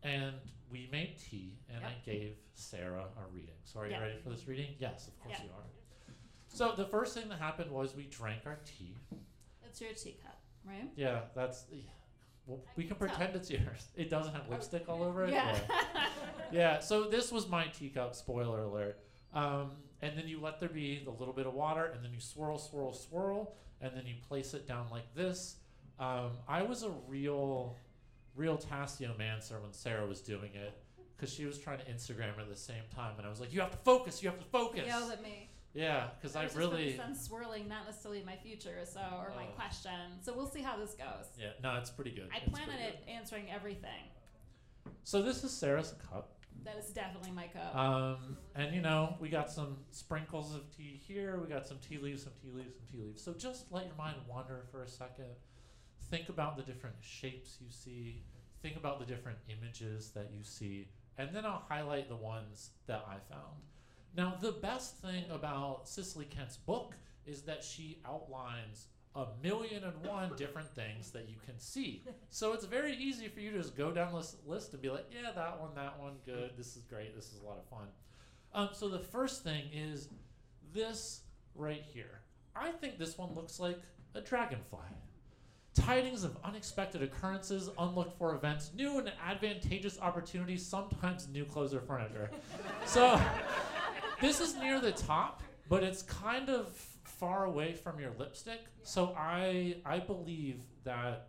and we made tea, and Yep. I gave Sarah a reading. So are you ready for this reading? Yes, of course Yeah. you are. So the first thing that happened was we drank our tea. That's your teacup, right? Yeah, that's. yeah. Well, I we can can pretend it's yours. It doesn't have lipstick all over it. Yeah. (laughs) yeah, so this was my teacup, spoiler alert. Um, and then you let there be the little bit of water, and then you swirl, swirl, swirl, and then you place it down like this. Um, I was a real, real tasseomancer when Sarah was doing it, because she was trying to Instagram at the same time, and I was like, "You have to focus, you have to focus." Yelled at me. Yeah, because I just really, on swirling, not necessarily my future, so or my Oh. question. So we'll see how this goes. yeah, no, it's pretty good. I It's plan on it answering everything. So this is Sarah's cup. That is definitely my cup. Um, and you know, we got some sprinkles of tea here. We got some tea leaves, some tea leaves, some tea leaves. So just let your mind wander for a second. Think about the different shapes you see. Think about the different images that you see. And then I'll highlight the ones that I found. Now, the best thing about Cicely Kent's book is that she outlines a million and one different things that you can see. So it's very easy for you to just go down this list and be like, yeah, that one, that one, good. This is great. This is a lot of fun. Um, so the first thing is this right here. I think this one looks like a dragonfly. Tidings of unexpected occurrences, unlooked for events, new and advantageous opportunities, sometimes new clothes or furniture. (laughs) so this is near the top, but it's kind of far away from your lipstick. So I I believe that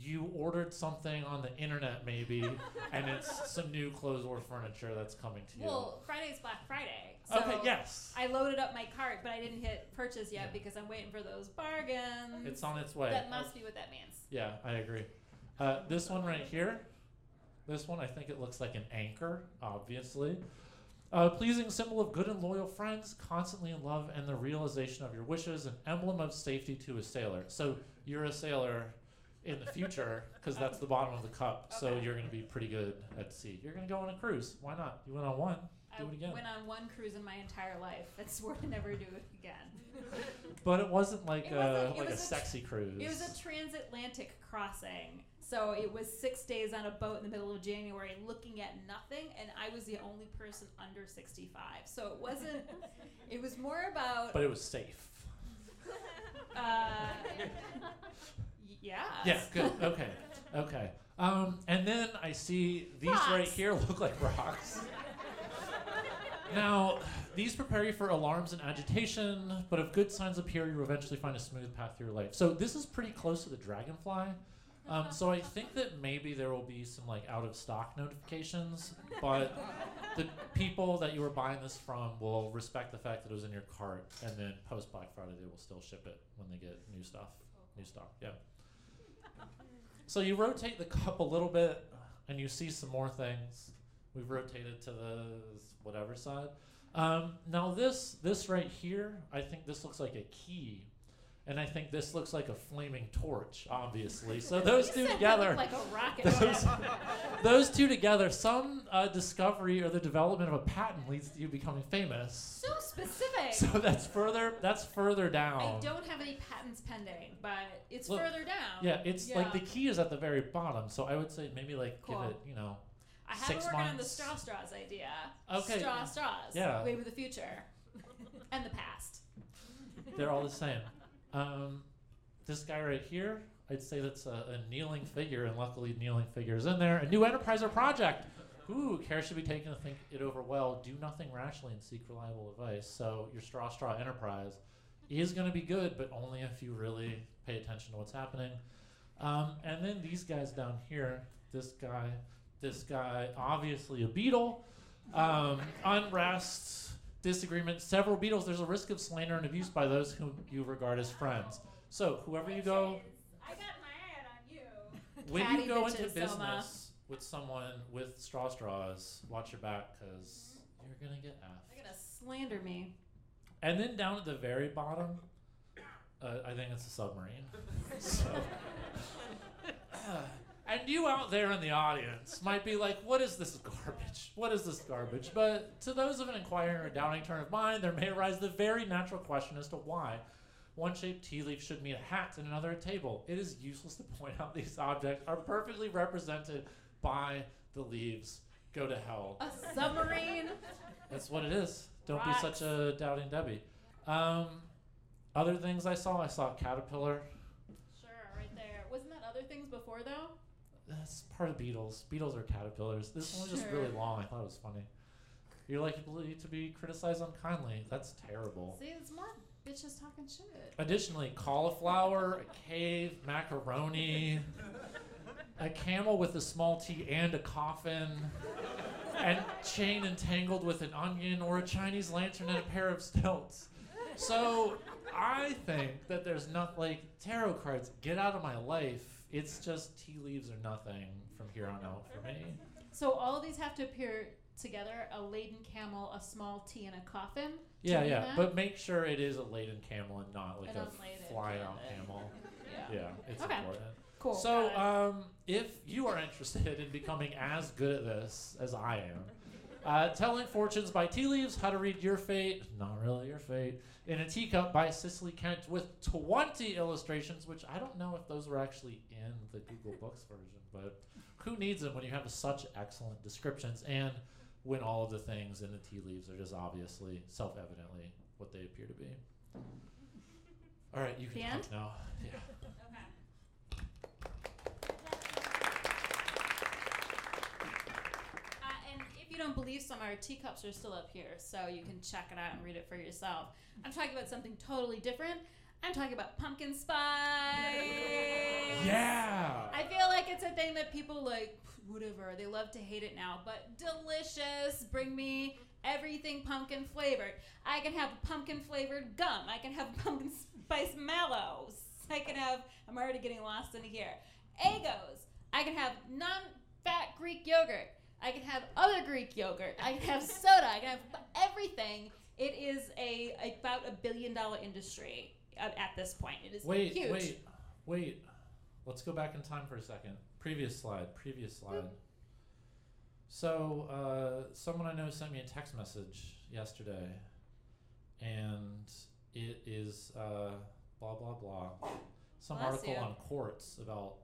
you ordered something on the internet maybe, (laughs) and it's some new clothes or furniture that's coming to you. well, Friday's Black Friday. So okay, yes. I loaded up my cart, but I didn't hit purchase yet Yeah. because I'm waiting for those bargains. It's on its way. That must be what that means. Yeah, I agree. Uh, this one right here, this one I think it looks like an anchor, obviously. A pleasing symbol of good and loyal friends, constantly in love, and the realization of your wishes, an emblem of safety to a sailor. So you're a sailor in the future because that's the bottom of the cup. So you're going to be pretty good at sea. You're going to go on a cruise. Why not? You went on one. Do I it again. went on one cruise in my entire life and swore to never do it again. (laughs) But it wasn't like It a wasn't- like a a tr- sexy cruise. It was a transatlantic crossing, So it was six days on a boat in the middle of January looking at nothing, and I was the only person under 65. So it wasn't, (laughs) it was more about. But it was safe. (laughs) Uh, yeah. Yeah, good. (laughs) Okay. Okay. Um, and then I see these right here (laughs) look like rocks. now, these prepare you for alarms and agitation, but if good signs appear, you will eventually find a smooth path through your life. So this is pretty close to the dragonfly. Um, so I think that maybe there will be some like out of stock notifications, but the people that you were buying this from will respect the fact that it was in your cart, and then post Black Friday they will still ship it when they get new stuff, new stock. Yeah. So you rotate the cup a little bit, and you see some more things. We've rotated to the whatever side. Um, now this this right here, I think this looks like a key, and I think this looks like a flaming torch. Obviously, so (laughs) those two together, like a rocket. (laughs) Those- (laughs) those two together, some uh, discovery or the development of a patent leads to you becoming famous. so specific. So that's further that's further down. I don't have any patents pending, but it's Look, further down. Yeah, it's like the key is at the very bottom. So I would say maybe like Cool. give it, you know, I have been working on the straw straws idea. Okay. Straw straws. Yeah. Wave of the future. and the past. they're all the same. Um, this guy right here, I'd say that's a, a kneeling figure, and luckily kneeling figures in there. A new enterprise or project. Ooh, care should be taken to think it over well. Do nothing rashly and seek reliable advice. So your straw straw enterprise is going to be good, but only if you really pay attention to what's happening. Um, and then these guys down here, this guy, this guy, obviously a beetle. Um, unrest, disagreement, several beetles. There's a risk of slander and abuse by those whom you regard as friends. So whoever you go, I got my eye on you. (laughs) when Catty you go into bitches, business Selma. with someone with straw straws, watch your back because you're gonna get asked. They're effed. gonna slander me. And then down at the very bottom, uh, I think it's a submarine. (laughs) so, (laughs) and you out there in the audience might be like, "What is this garbage? What is this garbage?" But to those of an inquiring or doubting turn of mind, there may arise the very natural question as to why. One shaped tea leaf should mean a hat and another a table. It is useless to point out these objects are perfectly represented by the leaves. Go to hell. A submarine. That's what it is. Don't Rocks. be such a doubting Debbie. Um, other things I saw, I saw a caterpillar. sure, right there. Wasn't that other things before though? That's part of beetles. Beetles are caterpillars. This one was just really long. I thought it was funny. You're likely to be criticized unkindly. That's terrible. See, it's more bitches talking shit. Additionally, cauliflower, a cave, macaroni, a camel with a small T and a coffin, and chain entangled with an onion, or a Chinese lantern and a pair of stilts. So I think that there's not like tarot cards. Get out of my life. It's just tea leaves or nothing from here on out for me. So all of these have to appear together: a laden camel, a small tea, and a coffin. Yeah, yeah, that? but make sure it is a laden camel and not like An a unladen flying out camel. camel. (laughs) Yeah. Yeah, it's Okay. important. Cool. So, um, if you are interested in becoming as good at this as I am, uh, Telling Fortunes by Tea Leaves, How to Read Your Fate, not really your fate, in a Teacup by Cicely Kent with 20 illustrations, which I don't know if those were actually in the Google Books version, but who needs them when you have such excellent descriptions and when all of the things in the tea leaves are just obviously, self evidently, what they appear to be. All right, you can talk now. Yeah. You don't believe some, our teacups are still up here, so you can check it out and read it for yourself. I'm talking about something totally different. I'm talking about pumpkin spice. Yeah. I feel like it's a thing that people like, whatever, they love to hate it now, but delicious. Bring me everything pumpkin flavored. I can have pumpkin flavored gum. I can have (laughs) pumpkin spice mallows. I can have, I'm already getting lost in here. Eggos. I can have non fat Greek yogurt. I can have other Greek yogurt. I can have soda. I can have everything. It is a about a billion dollar industry at, at this point. It is Wait, huge. wait, wait. Let's go back in time for a second. Previous slide, previous slide. So, uh, someone I know sent me a text message yesterday, and it is uh, blah blah blah. Some Bless article you. on Quartz about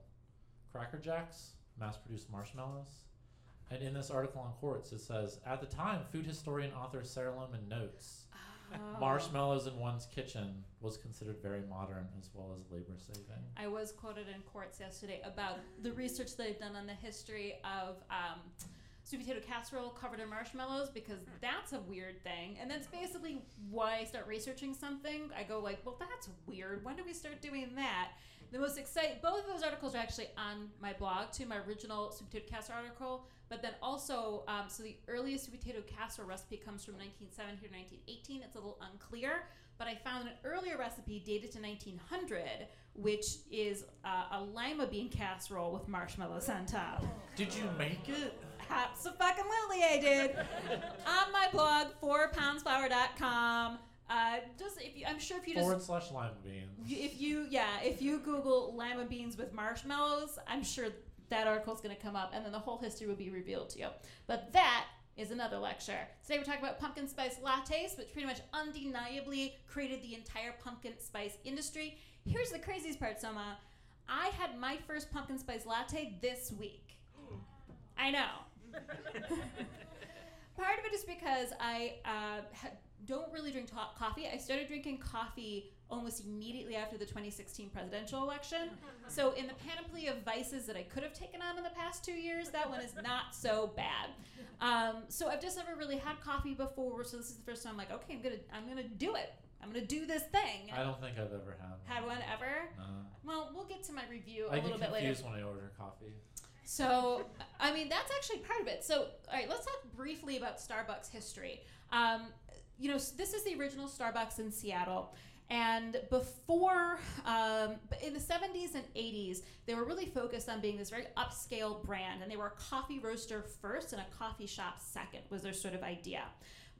Cracker Jacks mass produced marshmallows. And in this article on Quartz, it says At the time, food historian author Sarah Lohman notes Oh. marshmallows in one's kitchen was considered very modern as well as labor saving. I was quoted in Quartz yesterday about the research they've done on the history of um, sweet potato casserole covered in marshmallows because that's a weird thing. And that's basically why I start researching something. I go like, well, that's weird. When do we start doing that? The most exciting, both of those articles are actually on my blog too, my original sweet potato casserole article. But then also, um, so the earliest sweet potato casserole recipe comes from 1970 to 1918. It's a little unclear, but I found an earlier recipe dated to 1900, which is uh, a lima bean casserole with marshmallows on top. Did you make it? Absolutely, I did. on my blog, fourpoundsflour.com. Uh, just if you, I'm sure if you just Forward slash lima beans. if you yeah if you google lima beans with marshmallows i'm sure that article is going to come up and then the whole history will be revealed to you. But that is another lecture. Today we're talking about pumpkin spice lattes which pretty much undeniably created the entire pumpkin spice industry. Here's the craziest part soma. I had my first pumpkin spice latte this week. I know. (laughs) Part of it is because I uh, ha- don't really drink to- coffee. I started drinking coffee almost immediately after the 2016 presidential election. (laughs) So, in the panoply of vices that I could have taken on in the past two years, that one is not so bad. Um, so, I've just never really had coffee before. So, this is the first time I'm like, okay, I'm gonna, I'm gonna do it. I'm gonna do this thing. I don't think I've ever had one. Had one ever? No. Well, we'll get to my review a I little bit later. I get confused when I order coffee. So, I mean, that's actually part of it. So, all right, let's talk briefly about Starbucks history. Um, you know, this is the original Starbucks in Seattle. And before, um, in the 70s and 80s, they were really focused on being this very upscale brand. And they were a coffee roaster first and a coffee shop second, was their sort of idea.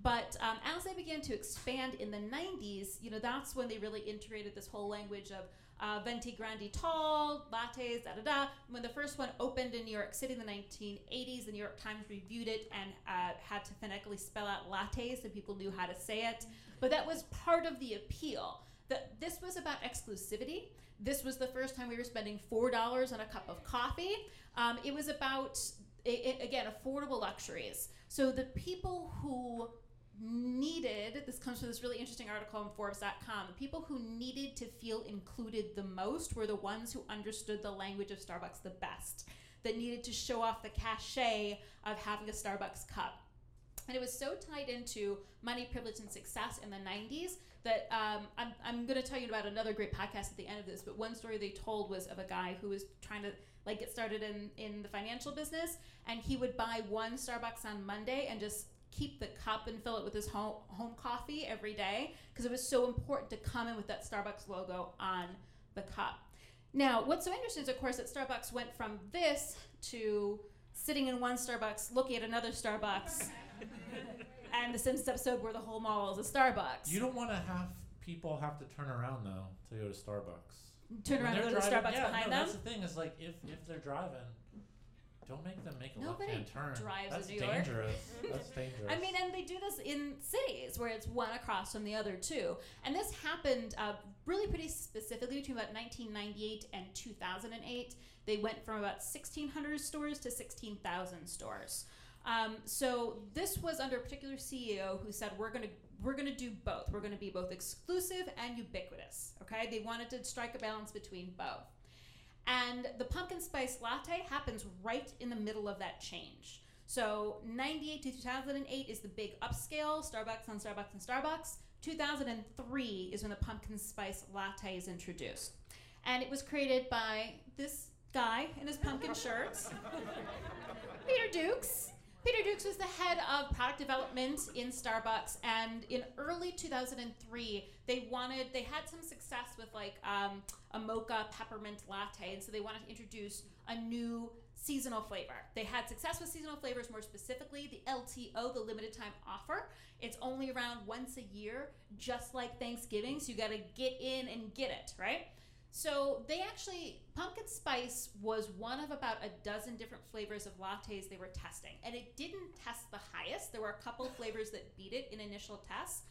But um, as they began to expand in the 90s, you know, that's when they really integrated this whole language of uh, venti grande tall, lattes, da da da. When the first one opened in New York City in the 1980s, the New York Times reviewed it and uh, had to phonetically spell out lattes so people knew how to say it. But that was part of the appeal. That this was about exclusivity. This was the first time we were spending four dollars on a cup of coffee. Um, it was about i i again affordable luxuries. So the people who needed this comes from this really interesting article on forbes.com the people who needed to feel included the most were the ones who understood the language of starbucks the best that needed to show off the cachet of having a starbucks cup. And it was so tied into money privilege and success in the 90s that um, i'm, I'm going to tell you about another great podcast at the end of this but one story they told was of a guy who was trying to like get started in in the financial business and he would buy one starbucks on monday and just keep the cup and fill it with his home, home coffee every day because it was so important to come in with that Starbucks logo on the cup. Now, what's so interesting is, of course, that Starbucks went from this to sitting in one Starbucks, looking at another Starbucks, (laughs) and the Simpsons episode where the whole mall is a Starbucks. You don't want to have people have to turn around though to go to Starbucks. Turn When around and they're go to the driving- Starbucks yeah, behind no, them. That's the thing is like if if they're driving, don't make them make a Nobody left-hand turn. drives That's New York. dangerous. (laughs) That's dangerous. I mean, and they do this in cities where it's one across from the other too. And this happened uh, really pretty specifically between about 1998 and 2008. They went from about 1,600 stores to 16,000 stores. Um, so this was under a particular CEO who said we're gonna we're gonna do both. We're gonna be both exclusive and ubiquitous. Okay, they wanted to strike a balance between both. And the pumpkin spice latte happens right in the middle of that change. So 98 to 2008 is the big upscale, Starbucks on Starbucks and Starbucks. 2003 is when the pumpkin spice latte is introduced. And it was created by this guy in his pumpkin shirts, (laughs) Peter Dukes. Peter Dukes was the head of product development in Starbucks, and in early 2003, they wanted they had some success with like um, a mocha peppermint latte, and so they wanted to introduce a new seasonal flavor. They had success with seasonal flavors, more specifically the LTO, the limited time offer. It's only around once a year, just like Thanksgiving, so you got to get in and get it, right? So they actually pumpkin spice was one of about a dozen different flavors of lattes they were testing, and it didn't test the highest. There were a couple (laughs) flavors that beat it in initial tests,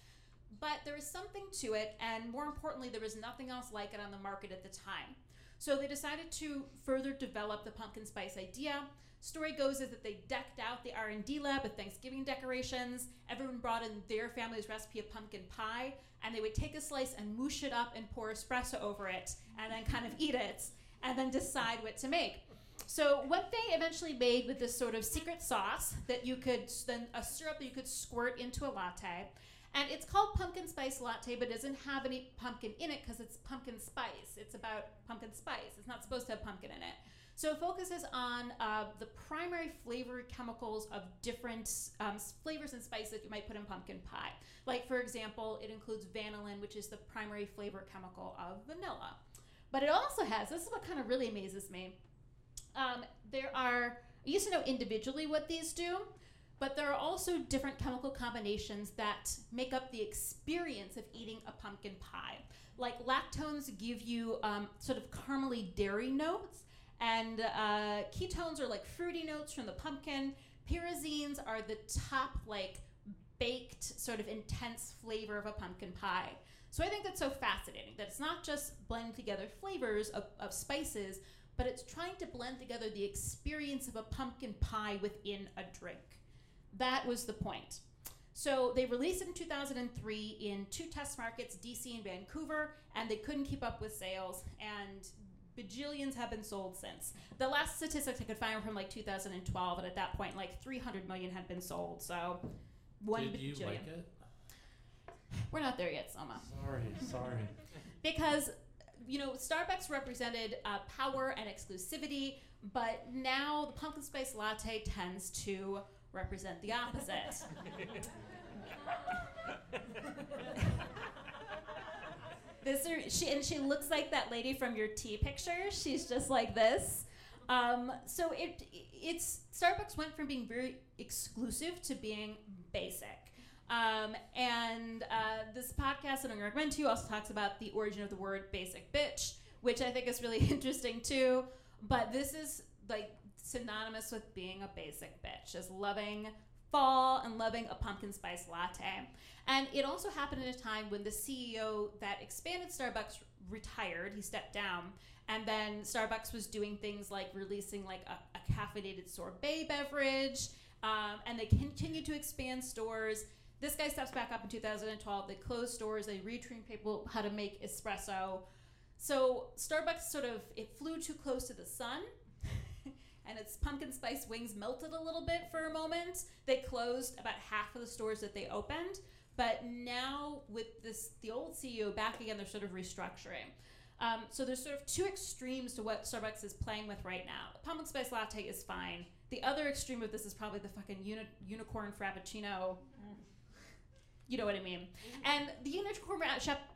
but there was something to it, and more importantly, there was nothing else like it on the market at the time. So they decided to further develop the pumpkin spice idea. Story goes is that they decked out the R&D lab with Thanksgiving decorations. Everyone brought in their family's recipe of pumpkin pie, and they would take a slice and moosh it up and pour espresso over it, and then kind of eat it, and then decide what to make. So what they eventually made with this sort of secret sauce that you could then a syrup that you could squirt into a latte, and it's called pumpkin spice latte, but it doesn't have any pumpkin in it because it's pumpkin spice. It's about pumpkin spice. It's not supposed to have pumpkin in it. So it focuses on uh, the primary flavor chemicals of different um, flavors and spices that you might put in pumpkin pie. Like, for example, it includes vanillin, which is the primary flavor chemical of vanilla. But it also has, this is what kind of really amazes me. Um, there are, I used to know individually what these do, but there are also different chemical combinations that make up the experience of eating a pumpkin pie. Like lactones give you um, sort of caramely dairy notes, and uh, ketones are like fruity notes from the pumpkin. Pyrazines are the top, like baked, sort of intense flavor of a pumpkin pie. So I think that's so fascinating that it's not just blending together flavors of, of spices, but it's trying to blend together the experience of a pumpkin pie within a drink. That was the point. So they released it in 2003 in two test markets, DC and Vancouver, and they couldn't keep up with sales, and bajillions have been sold since. The last statistics I could find were from like 2012, and at that point, like 300 million had been sold. So one Did you bajillion. like it? We're not there yet, Selma. Sorry, sorry. (laughs) because you know Starbucks represented uh, power and exclusivity, but now the pumpkin spice latte tends to represent the opposite. (laughs) (laughs) this are, she and she looks like that lady from your tea picture. She's just like this. Um, so it it's Starbucks went from being very exclusive to being basic. Um, and uh, this podcast that I'm going to recommend to you also talks about the origin of the word basic bitch, which I think is really (laughs) interesting too. But this is like synonymous with being a basic bitch, as loving fall and loving a pumpkin spice latte. And it also happened at a time when the CEO that expanded Starbucks retired, he stepped down. And then Starbucks was doing things like releasing like a, a caffeinated sorbet beverage. Um, and they continued to expand stores. This guy steps back up in 2012. They closed stores. They retrained people how to make espresso. So Starbucks sort of it flew too close to the sun, and its pumpkin spice wings melted a little bit for a moment. They closed about half of the stores that they opened, but now with this the old CEO back again, they're sort of restructuring. Um, so there's sort of two extremes to what Starbucks is playing with right now. Pumpkin spice latte is fine. The other extreme of this is probably the fucking uni- unicorn frappuccino. You know what I mean. And the unicorn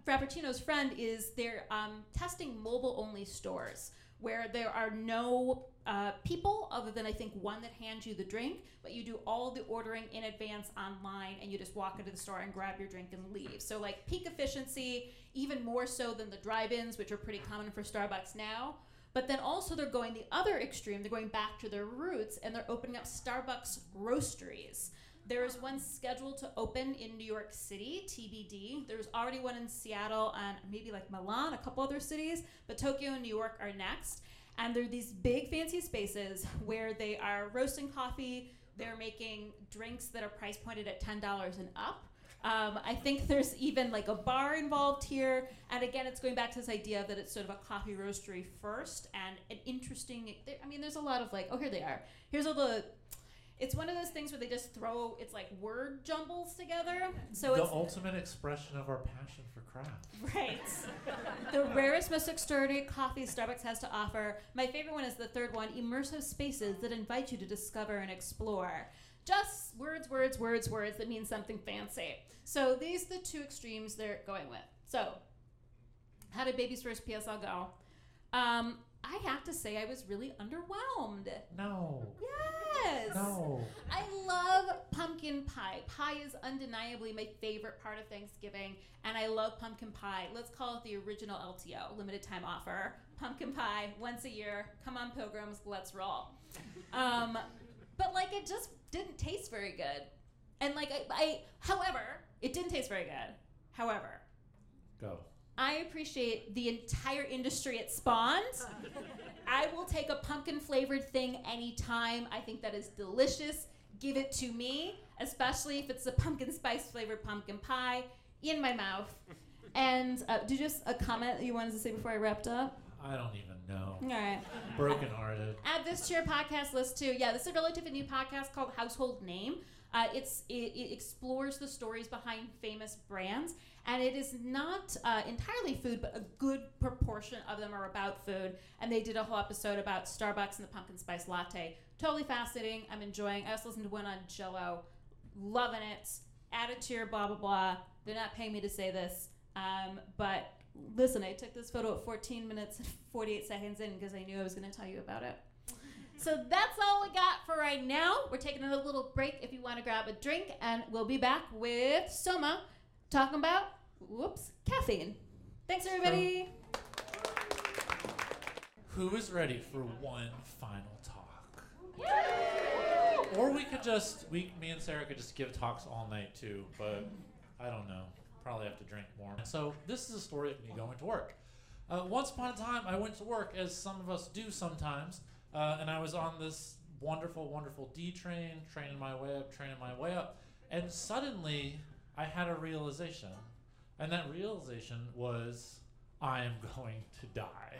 frappuccino's friend is they're um, testing mobile-only stores where there are no uh, people other than I think one that hands you the drink, but you do all the ordering in advance online and you just walk into the store and grab your drink and leave. So like peak efficiency, even more so than the drive-ins, which are pretty common for Starbucks now. But then also they're going the other extreme. They're going back to their roots and they're opening up Starbucks roasteries. There is one scheduled to open in New York City, TBD. There's already one in Seattle and maybe like Milan, a couple other cities, but Tokyo and New York are next. And they're these big fancy spaces where they are roasting coffee, they're making drinks that are price pointed at $10 and up. Um, I think there's even like a bar involved here. And again, it's going back to this idea that it's sort of a coffee roastery first and an interesting. I mean, there's a lot of like, oh, here they are. Here's all the. It's one of those things where they just throw it's like word jumbles together. So the it's ultimate expression of our passion for craft. Right. the rarest, most extraordinary coffee Starbucks has to offer. My favorite one is the third one immersive spaces that invite you to discover and explore. Just words, words, words, words that mean something fancy. So these are the two extremes they're going with. So, how did Baby's First PSL go? Um, I have to say, I was really underwhelmed. No. Yes. No. I love pumpkin pie. Pie is undeniably my favorite part of Thanksgiving, and I love pumpkin pie. Let's call it the original LTO, limited time offer. Pumpkin pie once a year. Come on, pilgrims, let's roll. Um, but like, it just didn't taste very good, and like, I, I, however, it didn't taste very good. However, Go. I appreciate the entire industry it spawned. I will take a pumpkin flavored thing anytime. I think that is delicious. Give it to me, especially if it's a pumpkin spice flavored pumpkin pie in my mouth. (laughs) And uh, do just a comment that you wanted to say before I wrapped up? I don't even know. All right. Broken hearted. Add this to your podcast list too. Yeah, this is a relatively new podcast called Household Name. Uh, it's it, it explores the stories behind famous brands, and it is not uh, entirely food, but a good proportion of them are about food. And they did a whole episode about Starbucks and the pumpkin spice latte. Totally fascinating. I'm enjoying. I also listened to one on Jello, loving it. Add it to your blah blah blah. They're not paying me to say this, um, but listen, I took this photo at 14 minutes and (laughs) 48 seconds in because I knew I was going to tell you about it. So that's all we got for right now. We're taking a little break if you want to grab a drink, and we'll be back with Soma talking about, whoops, caffeine. Thanks, everybody. Who is ready for one final talk? Or we could just, we, me and Sarah could just give talks all night too, but I don't know. Probably have to drink more. So this is a story of me going to work. Uh, once upon a time, I went to work, as some of us do sometimes, uh, and I was on this wonderful, wonderful D train, training my way up, training my way up, and suddenly I had a realization, and that realization was I am going to die.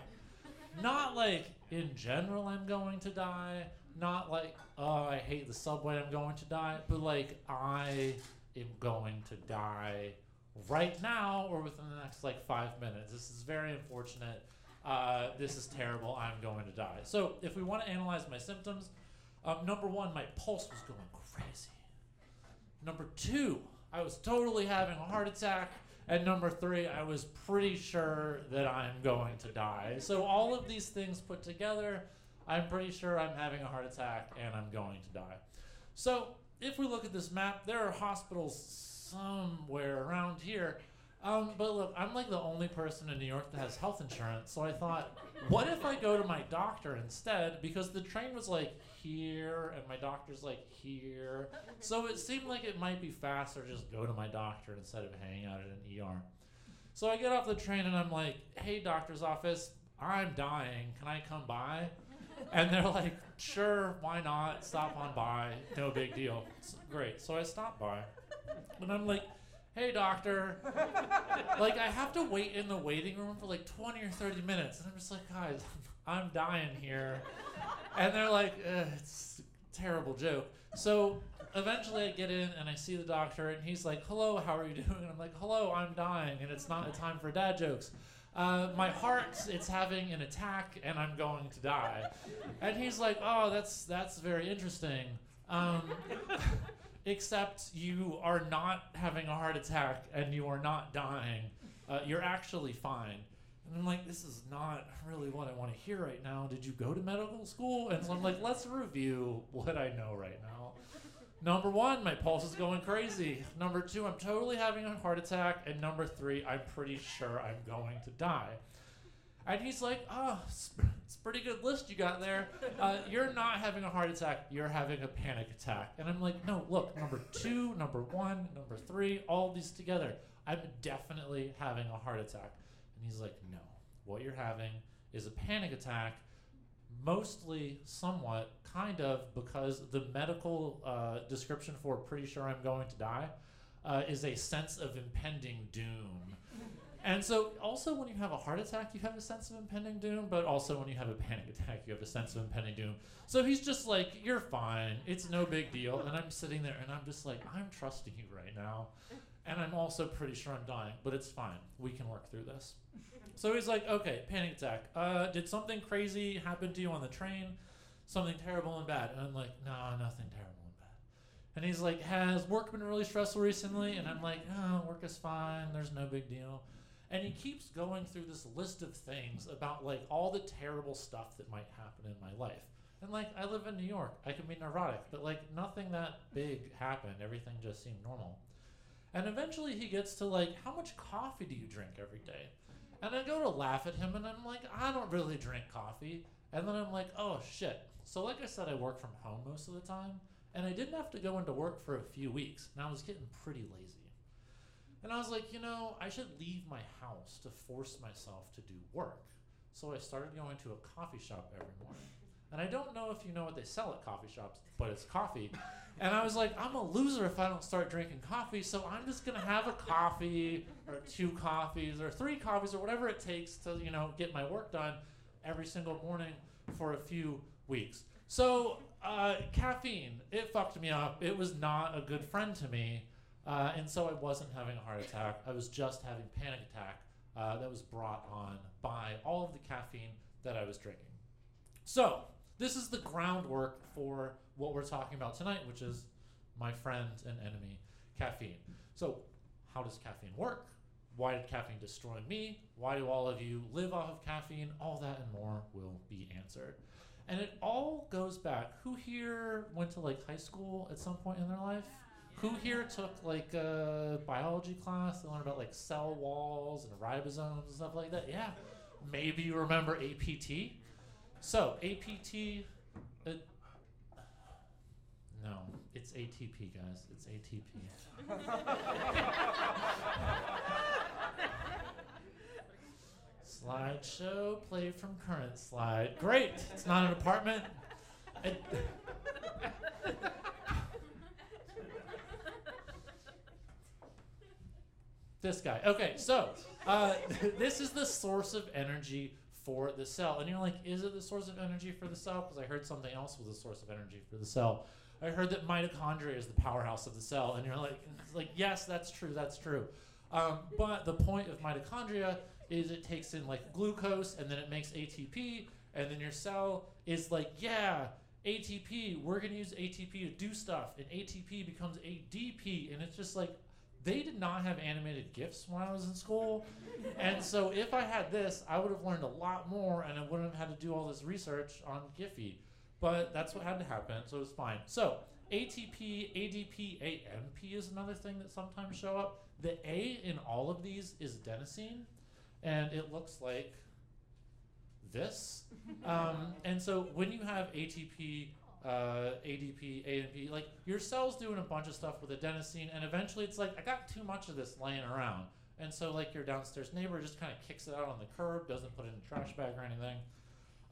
Not like in general I'm going to die, not like oh I hate the subway I'm going to die, but like I am going to die right now or within the next like five minutes. This is very unfortunate. Uh, this is terrible. I'm going to die. So if we want to analyze my symptoms, um, number one, my pulse was going crazy. Number two, I was totally having a heart attack. And number three, I was pretty sure that I'm going to die. So all of these things put together, I'm pretty sure I'm having a heart attack and I'm going to die. So if we look at this map, there are hospitals somewhere around here. Um, but look, I'm like the only person in New York that has health insurance. So I thought, what if I go to my doctor instead? Because the train was like here and my doctor's like here. So it seemed like it might be faster just go to my doctor instead of hanging out at an ER. So I get off the train and I'm like, hey, doctor's office, I'm dying. Can I come by? And they're like, sure, why not? Stop on by. No big deal. Great. So I stop by. And I'm like, hey, doctor. like, I have to wait in the waiting room for like 20 or 30 minutes. And I'm just like, guys, I'm dying here. And they're like, it's a terrible joke. So eventually I get in and I see the doctor, and he's like, hello, how are you doing? And I'm like, hello, I'm dying, and it's not a time for dad jokes. Uh, my heart, it's having an attack, and I'm going to die. And he's like, oh, that's that's very interesting. Um, (laughs) except you are not having a heart attack and you are not dying. Uh, you're actually fine. And I'm like, this is not really what I want to hear right now. Did you go to medical school? And so I'm like, let's review what I know right now. Number one, my pulse is going crazy. Number two, I'm totally having a heart attack. And number three, I'm pretty sure I'm going to die. And he's like, oh, it's, it's a pretty good list you got there. Uh, you're not having a heart attack, you're having a panic attack. And I'm like, no, look, number two, number one, number three, all these together. I'm definitely having a heart attack. And he's like, no, what you're having is a panic attack, mostly, somewhat, kind of, because the medical uh, description for pretty sure I'm going to die uh, is a sense of impending doom. And so, also, when you have a heart attack, you have a sense of impending doom, but also when you have a panic attack, you have a sense of impending doom. So he's just like, You're fine. It's no big deal. And I'm sitting there and I'm just like, I'm trusting you right now. And I'm also pretty sure I'm dying, but it's fine. We can work through this. So he's like, Okay, panic attack. Uh, did something crazy happen to you on the train? Something terrible and bad? And I'm like, No, nothing terrible and bad. And he's like, Has work been really stressful recently? And I'm like, Oh, work is fine. There's no big deal. And he keeps going through this list of things about like all the terrible stuff that might happen in my life. And like I live in New York, I can be neurotic, but like nothing that big happened. Everything just seemed normal. And eventually he gets to like, how much coffee do you drink every day? And I go to laugh at him and I'm like, I don't really drink coffee. And then I'm like, oh shit. So like I said, I work from home most of the time. And I didn't have to go into work for a few weeks. And I was getting pretty lazy. And I was like, you know, I should leave my house to force myself to do work. So I started going to a coffee shop every morning. And I don't know if you know what they sell at coffee shops, but it's coffee. And I was like, I'm a loser if I don't start drinking coffee, so I'm just gonna have a coffee or two coffees or three coffees or whatever it takes to, you know, get my work done every single morning for a few weeks. So uh, caffeine, it fucked me up. It was not a good friend to me. Uh, and so I wasn't having a heart attack. I was just having panic attack uh, that was brought on by all of the caffeine that I was drinking. So this is the groundwork for what we're talking about tonight, which is my friend and enemy, caffeine. So how does caffeine work? Why did caffeine destroy me? Why do all of you live off of caffeine? All that and more will be answered. And it all goes back. Who here went to like high school at some point in their life? Who here took like a biology class and learned about like cell walls and ribosomes and stuff like that? Yeah. Maybe you remember APT. So APT, uh, no, it's ATP, guys. It's ATP. Slideshow, play from current slide. Great. It's not an apartment. It- this guy. Okay, so uh, (laughs) this is the source of energy for the cell. And you're like, is it the source of energy for the cell? Because I heard something else was the source of energy for the cell. I heard that mitochondria is the powerhouse of the cell. And you're like, (laughs) like yes, that's true, that's true. Um, but the point of mitochondria is it takes in like glucose and then it makes ATP. And then your cell is like, yeah, ATP, we're going to use ATP to do stuff. And ATP becomes ADP. And it's just like, they did not have animated GIFs when I was in school. and so if I had this, I would have learned a lot more and I wouldn't have had to do all this research on Giphy. But that's what had to happen, so it's fine. So ATP, ADP, AMP is another thing that sometimes show up. The A in all of these is adenosine, and it looks like this. (laughs) Um, and so when you have ATP, uh, ADP, AMP, like your cell's doing a bunch of stuff with adenosine, and eventually it's like, I got too much of this laying around. And so, like, your downstairs neighbor just kind of kicks it out on the curb, doesn't put it in a trash bag or anything.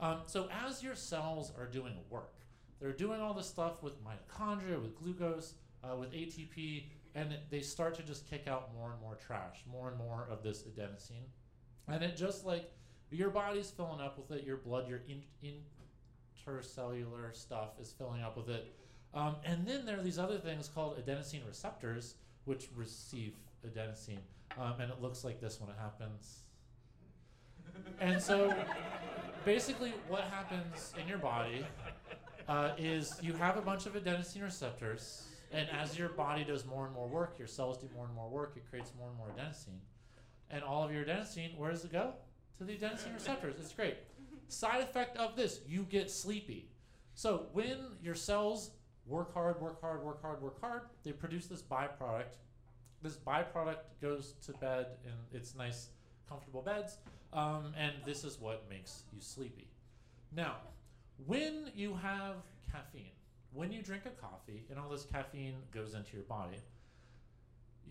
Um, so, as your cells are doing work, they're doing all this stuff with mitochondria, with glucose, uh, with ATP, and they start to just kick out more and more trash, more and more of this adenosine. And it just like your body's filling up with it, your blood, your in, intercellular stuff is filling up with it. Um, and then there are these other things called adenosine receptors, which receive adenosine. Um, and it looks like this when it happens. And so basically, what happens in your body uh, is you have a bunch of adenosine receptors, and as your body does more and more work, your cells do more and more work, it creates more and more adenosine. And all of your adenosine, where does it go? To the adenosine receptors. It's great. Side effect of this, you get sleepy. So when your cells work hard, work hard, work hard, work hard, they produce this byproduct. This byproduct goes to bed in its nice, comfortable beds, um, and this is what makes you sleepy. Now, when you have caffeine, when you drink a coffee and all this caffeine goes into your body,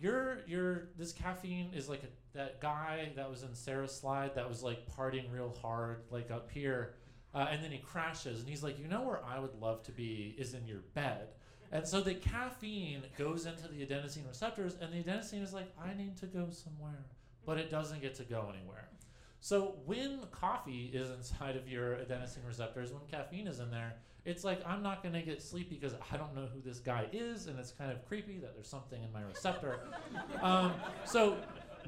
your your this caffeine is like a, that guy that was in Sarah's slide that was like partying real hard, like up here, uh, and then he crashes and he's like, you know where I would love to be is in your bed. And so the caffeine goes into the adenosine receptors, and the adenosine is like, I need to go somewhere, but it doesn't get to go anywhere. So when coffee is inside of your adenosine receptors, when caffeine is in there, it's like I'm not going to get sleepy because I don't know who this guy is, and it's kind of creepy that there's something in my receptor. (laughs) um, so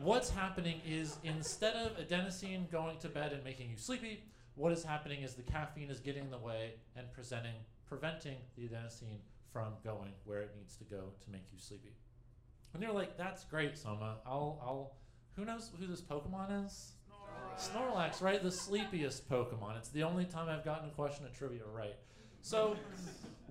what's happening is instead of adenosine going to bed and making you sleepy, what is happening is the caffeine is getting in the way and presenting, preventing the adenosine from going where it needs to go to make you sleepy. And you're like, that's great, Soma. I'll, I'll. Who knows who this Pokemon is? Snorlax, right? The sleepiest Pokemon. It's the only time I've gotten a question at trivia right. So,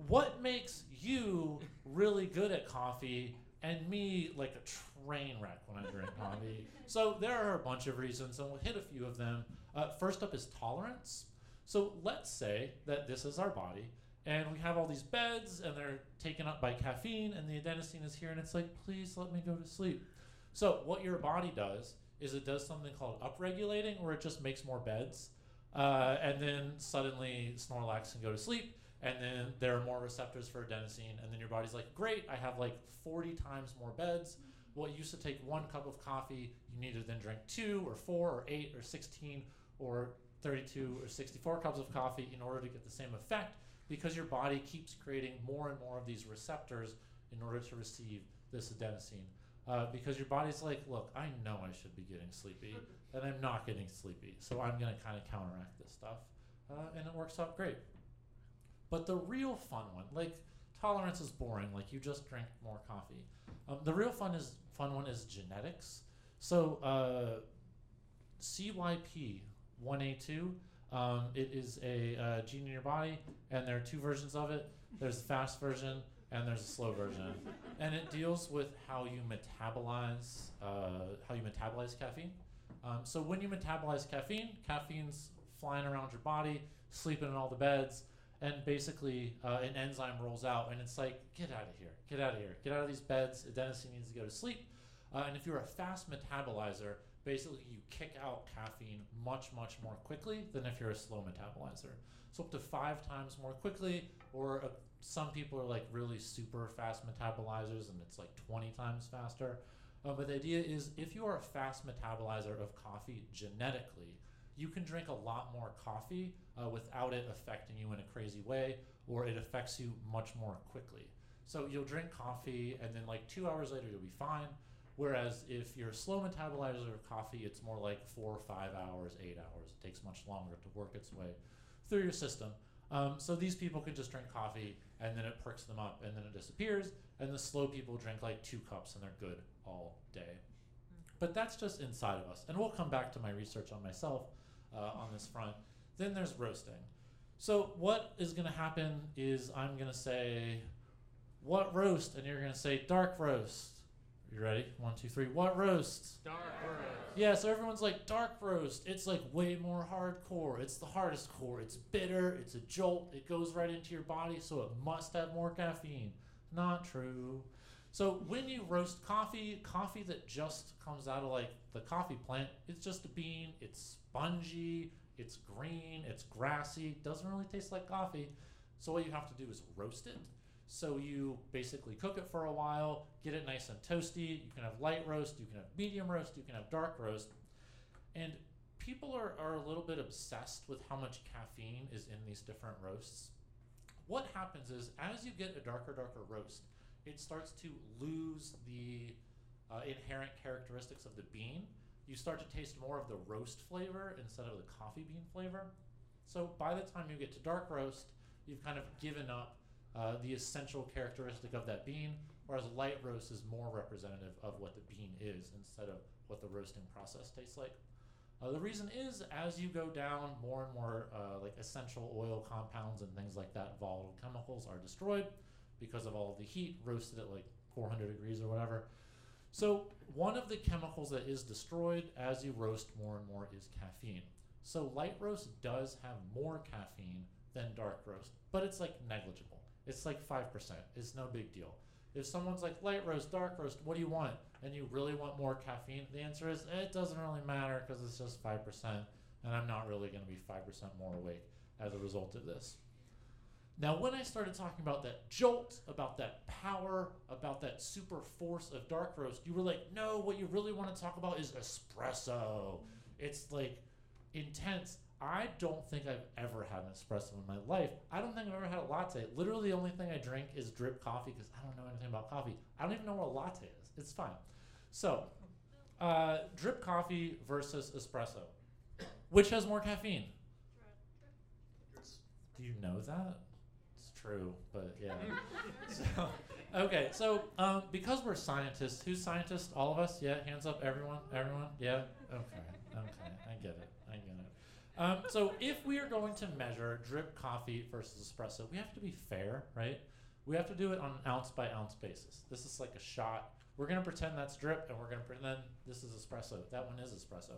what makes you really good at coffee and me like a train wreck when I drink coffee? So, there are a bunch of reasons, and we'll hit a few of them. Uh, first up is tolerance. So, let's say that this is our body, and we have all these beds, and they're taken up by caffeine, and the adenosine is here, and it's like, please let me go to sleep. So what your body does is it does something called upregulating, where it just makes more beds, uh, and then suddenly Snorlax can go to sleep, and then there are more receptors for adenosine, and then your body's like, great, I have like 40 times more beds. Well, you used to take one cup of coffee, you need to then drink two or four or eight or 16 or 32 or 64 cups of coffee in order to get the same effect because your body keeps creating more and more of these receptors in order to receive this adenosine. Uh, because your body's like, look, I know I should be getting sleepy, and I'm not getting sleepy, so I'm going to kind of counteract this stuff. Uh, and it works out great. But the real fun one, like tolerance is boring, like you just drink more coffee. Um, the real fun is fun one is genetics. So uh, CYP 1A2, um, it is a uh, gene in your body, and there are two versions of it. There's the fast version and there's a slow version, and it deals with how you metabolize uh, how you metabolize caffeine. Um, so when you metabolize caffeine, caffeine's flying around your body, sleeping in all the beds, and basically uh, an enzyme rolls out, and it's like, get out of here, get out of here, get out of these beds. Adenosine needs to go to sleep. Uh, and if you're a fast metabolizer, basically you kick out caffeine much, much more quickly than if you're a slow metabolizer. So up to five times more quickly, or a some people are like really super fast metabolizers and it's like 20 times faster. Uh, but the idea is if you are a fast metabolizer of coffee genetically, you can drink a lot more coffee uh, without it affecting you in a crazy way, or it affects you much more quickly. So you'll drink coffee, and then like two hours later, you'll be fine. Whereas if you're a slow metabolizer of coffee, it's more like four or five hours, eight hours. It takes much longer to work its way through your system. Um, so these people can just drink coffee and then it perks them up and then it disappears. And the slow people drink like two cups and they're good all day. But that's just inside of us. And we'll come back to my research on myself uh, on this front. Then there's roasting. So what is going to happen is I'm going to say, what roast? And you're going to say dark roast. You ready? One, two, three. What roast? Dark roast. Yeah, so everyone's like dark roast. It's like way more hardcore. It's the hardest core. It's bitter. It's a jolt. It goes right into your body, so it must have more caffeine. Not true. So when you roast coffee, coffee that just comes out of like the coffee plant, it's just a bean. It's spongy. It's green. It's grassy. Doesn't really taste like coffee. So what you have to do is roast it. So you basically cook it for a while, get it nice and toasty. You can have light roast, you can have medium roast, you can have dark roast. And people are, are a little bit obsessed with how much caffeine is in these different roasts. What happens is, as you get a darker, darker roast, it starts to lose the uh, inherent characteristics of the bean. You start to taste more of the roast flavor instead of the coffee bean flavor. So by the time you get to dark roast, you've kind of given up uh, the essential characteristic of that bean, whereas light roast is more representative of what the bean is instead of what the roasting process tastes like. Uh, the reason is as you go down, more and more uh, like essential oil compounds and things like that, volatile chemicals are destroyed because of all the heat roasted at like 400 degrees or whatever. So one of the chemicals that is destroyed as you roast more and more is caffeine. So light roast does have more caffeine than dark roast, but it's like negligible. It's like 5%. It's no big deal. If someone's like light roast, dark roast, what do you want? And you really want more caffeine, the answer is it doesn't really matter because it's just 5%. And I'm not really going to be 5% more awake as a result of this. Now, when I started talking about that jolt, about that power, about that super force of dark roast, you were like, no, what you really want to talk about is espresso. It's like intense. I don't think I've ever had an espresso in my life. I don't think I've ever had a latte. Literally, the only thing I drink is drip coffee because I don't know anything about coffee. I don't even know what a latte is. It's fine. So, uh, drip coffee versus espresso. Which has more caffeine? Do you know that? True, but yeah. (laughs) so, okay, so um, because we're scientists, who's scientists? All of us? Yeah, hands up, everyone? Everyone? Yeah? Okay, okay, I get it. I get it. Um, so if we are going to measure drip coffee versus espresso, we have to be fair, right? We have to do it on an ounce by ounce basis. This is like a shot. We're going to pretend that's drip, and we're going to pretend this is espresso. That one is espresso.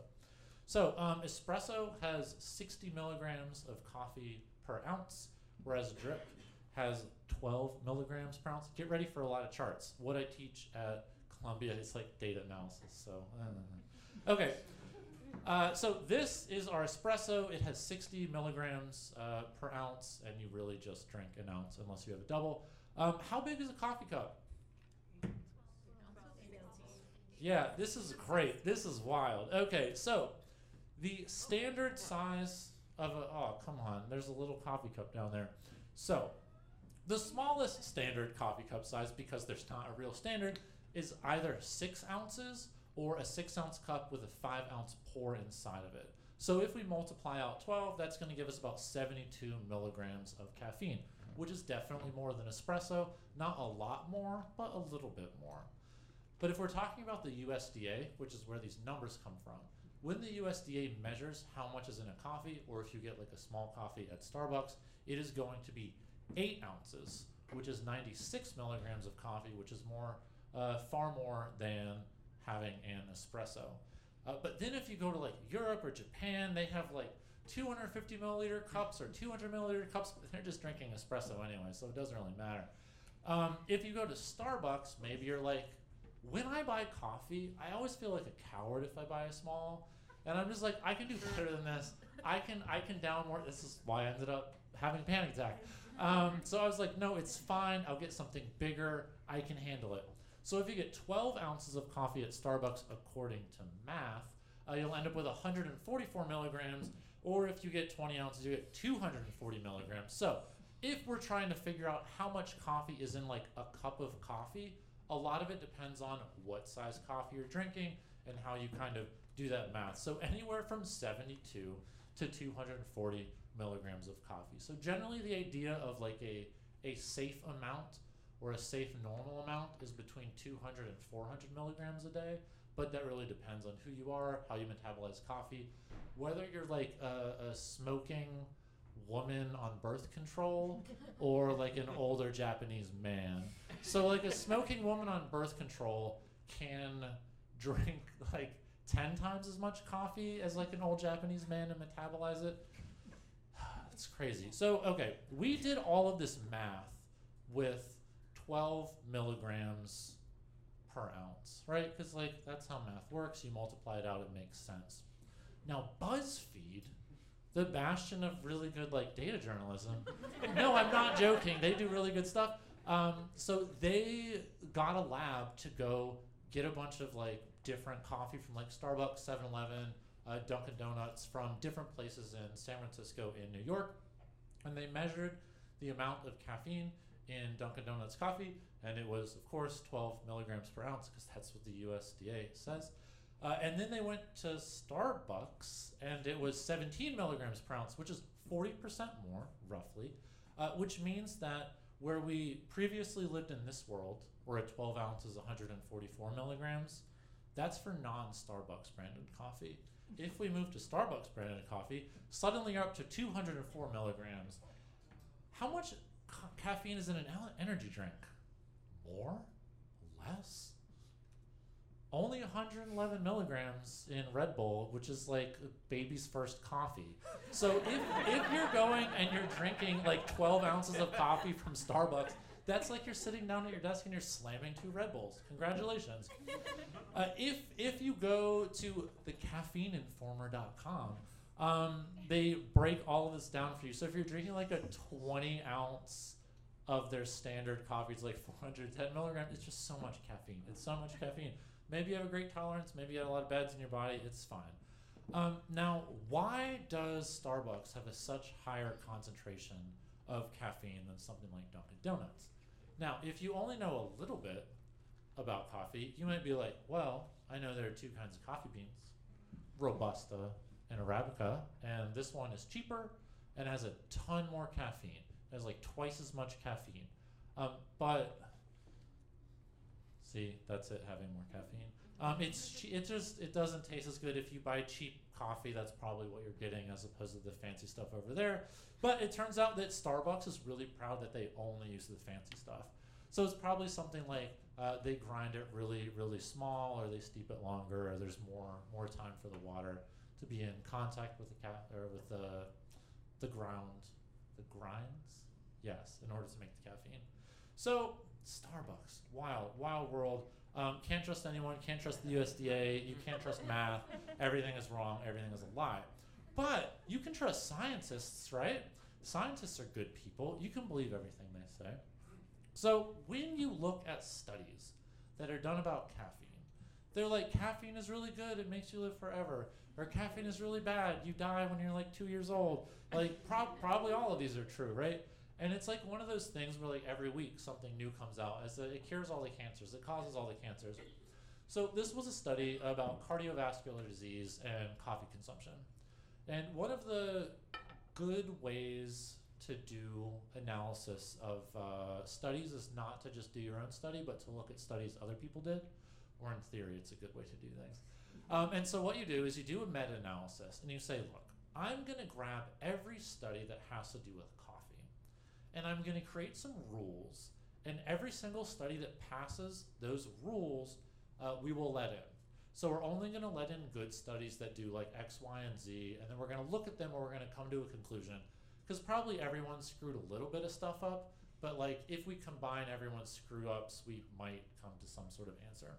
So um, espresso has 60 milligrams of coffee per ounce, whereas drip has 12 milligrams per ounce. Get ready for a lot of charts. What I teach at Columbia is like data analysis. So, uh, okay. Uh, so this is our espresso. It has 60 milligrams uh, per ounce, and you really just drink an ounce unless you have a double. Um, how big is a coffee cup? Yeah, this is great. This is wild. Okay, so the standard size of a oh come on, there's a little coffee cup down there. So the smallest standard coffee cup size, because there's not a real standard, is either six ounces or a six ounce cup with a five ounce pour inside of it. So if we multiply out 12, that's going to give us about 72 milligrams of caffeine, which is definitely more than espresso. Not a lot more, but a little bit more. But if we're talking about the USDA, which is where these numbers come from, when the USDA measures how much is in a coffee, or if you get like a small coffee at Starbucks, it is going to be eight ounces, which is 96 milligrams of coffee, which is more, uh, far more than having an espresso. Uh, but then if you go to like Europe or Japan, they have like 250 milliliter cups or 200 milliliter cups, but they're just drinking espresso anyway, so it doesn't really matter. Um, if you go to Starbucks, maybe you're like, when I buy coffee, I always feel like a coward if I buy a small, and I'm just like, I can do better than this. I can I can down more. This is why I ended up having a panic attack. Um, so I was like, no, it's fine. I'll get something bigger. I can handle it. So if you get 12 ounces of coffee at Starbucks, according to math, uh, you'll end up with 144 milligrams. Or if you get 20 ounces, you get 240 milligrams. So if we're trying to figure out how much coffee is in like a cup of coffee, a lot of it depends on what size coffee you're drinking and how you kind of do that math. So anywhere from 72 to 240 milligrams of coffee. So generally the idea of like a, a safe amount or a safe normal amount is between 200 and 400 milligrams a day, but that really depends on who you are, how you metabolize coffee, whether you're like a, a smoking woman on birth control (laughs) or like an older Japanese man. So like a smoking woman on birth control can drink (laughs) like 10 times as much coffee as like an old Japanese man and metabolize it. It's crazy. So, okay, we did all of this math with 12 milligrams per ounce, right? Because, like, that's how math works. You multiply it out, it makes sense. Now, BuzzFeed, the bastion of really good, like, data journalism, (laughs) no, I'm not joking. They do really good stuff. Um, so, they got a lab to go get a bunch of, like, different coffee from, like, Starbucks, 7 Eleven, uh, Dunkin' Donuts from different places in San Francisco and New York. And they measured the amount of caffeine in Dunkin' Donuts coffee, and it was, of course, 12 milligrams per ounce because that's what the USDA says. Uh, and then they went to Starbucks, and it was 17 milligrams per ounce, which is 40% more, roughly, uh, which means that where we previously lived in this world, where a 12 ounce is 144 milligrams, that's for non Starbucks branded coffee. If we move to Starbucks branded coffee, suddenly you're up to 204 milligrams. How much ca- caffeine is in an energy drink? More? Less? Only 111 milligrams in Red Bull, which is like a baby's first coffee. So if, if you're going and you're drinking like 12 ounces of coffee from Starbucks, that's like you're sitting down at your desk and you're slamming two Red Bulls. Congratulations. (laughs) Uh, if if you go to the caffeineinformer.com, um, they break all of this down for you. So if you're drinking like a 20 ounce of their standard coffee, it's like 410 milligrams. It's just so much caffeine. It's so much caffeine. Maybe you have a great tolerance. Maybe you have a lot of beds in your body. It's fine. Um, now, why does Starbucks have a such higher concentration of caffeine than something like Dunkin' Donuts? Now, if you only know a little bit about coffee, you might be like, well, I know there are two kinds of coffee beans Robusta and Arabica, and this one is cheaper and has a ton more caffeine. It has like twice as much caffeine. Um, but see, that's it having more caffeine. Um, it's it just it doesn't taste as good if you buy cheap coffee. That's probably what you're getting as opposed to the fancy stuff over there. But it turns out that Starbucks is really proud that they only use the fancy stuff. So it's probably something like uh, they grind it really, really small, or they steep it longer, or there's more more time for the water to be in contact with the cat or with the the ground, the grinds. Yes, in order to make the caffeine. So Starbucks, wild, wild world. Um, can't trust anyone. Can't trust the USDA. You can't trust (laughs) math. Everything is wrong. Everything is a lie. But you can trust scientists, right? Scientists are good people. You can believe everything they say. So when you look at studies that are done about caffeine, they're like caffeine is really good. It makes you live forever. Or caffeine is really bad. You die when you're like two years old. Like prob- probably all of these are true, right? And it's like one of those things where like every week something new comes out as that it cures all the cancers, it causes all the cancers. So this was a study about cardiovascular disease and coffee consumption. And one of the good ways to do analysis of uh, studies is not to just do your own study, but to look at studies other people did. Or in theory, it's a good way to do things. Um, and so what you do is you do a meta-analysis, and you say, look, I'm going to grab every study that has to do with and I'm going to create some rules. And every single study that passes those rules, uh, we will let in. So we're only going to let in good studies that do like X, Y, and Z, and then we're going to look at them and we're going to come to a conclusion. Because probably everyone screwed a little bit of stuff up, but like if we combine everyone's screw ups, we might come to some sort of answer.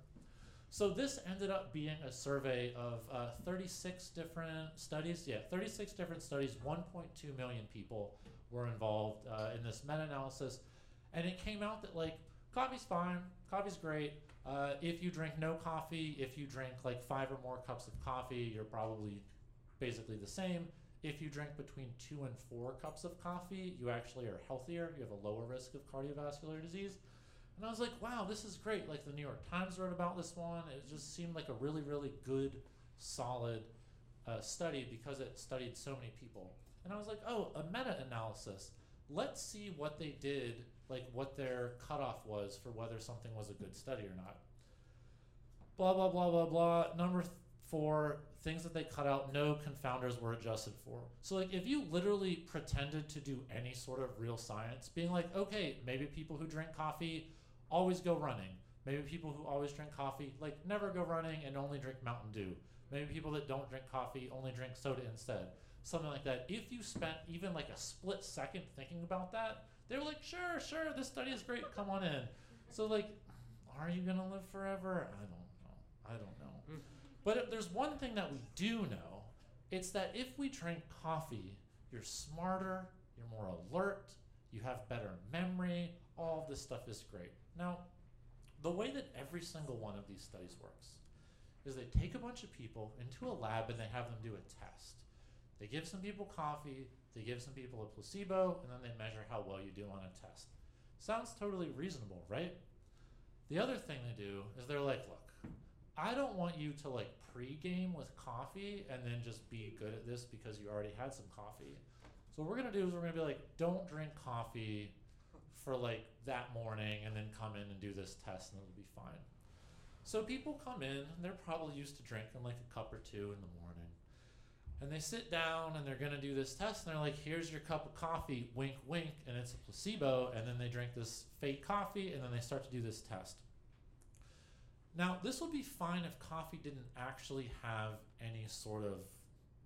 So this ended up being a survey of uh, 36 different studies. Yeah, 36 different studies. 1.2 million people were involved uh, in this meta-analysis, and it came out that like coffee's fine, coffee's great. Uh, if you drink no coffee, if you drink like five or more cups of coffee, you're probably basically the same. If you drink between two and four cups of coffee, you actually are healthier. You have a lower risk of cardiovascular disease. And I was like, wow, this is great. Like the New York Times wrote about this one. It just seemed like a really, really good, solid uh, study because it studied so many people. And I was like, oh, a meta analysis. Let's see what they did, like what their cutoff was for whether something was a good study or not. Blah, blah, blah, blah, blah. Number th- four, things that they cut out, no confounders were adjusted for. So, like, if you literally pretended to do any sort of real science, being like, okay, maybe people who drink coffee always go running. Maybe people who always drink coffee, like, never go running and only drink Mountain Dew. Maybe people that don't drink coffee only drink soda instead. Something like that. If you spent even like a split second thinking about that, they were like, sure, sure, this study is great, come on in. So, like, are you going to live forever? I don't know. I don't know. Hmm. But if there's one thing that we do know, it's that if we drink coffee, you're smarter, you're more alert, you have better memory, all this stuff is great. Now, the way that every single one of these studies works is they take a bunch of people into a lab and they have them do a test. They give some people coffee, they give some people a placebo, and then they measure how well you do on a test. Sounds totally reasonable, right? The other thing they do is they're like, look, I don't want you to like pre-game with coffee and then just be good at this because you already had some coffee. So what we're gonna do is we're gonna be like, don't drink coffee for like that morning and then come in and do this test and it'll be fine. So people come in, and they're probably used to drinking like a cup or two in the morning. And they sit down and they're gonna do this test and they're like, here's your cup of coffee, wink wink, and it's a placebo, and then they drink this fake coffee and then they start to do this test. Now, this would be fine if coffee didn't actually have any sort of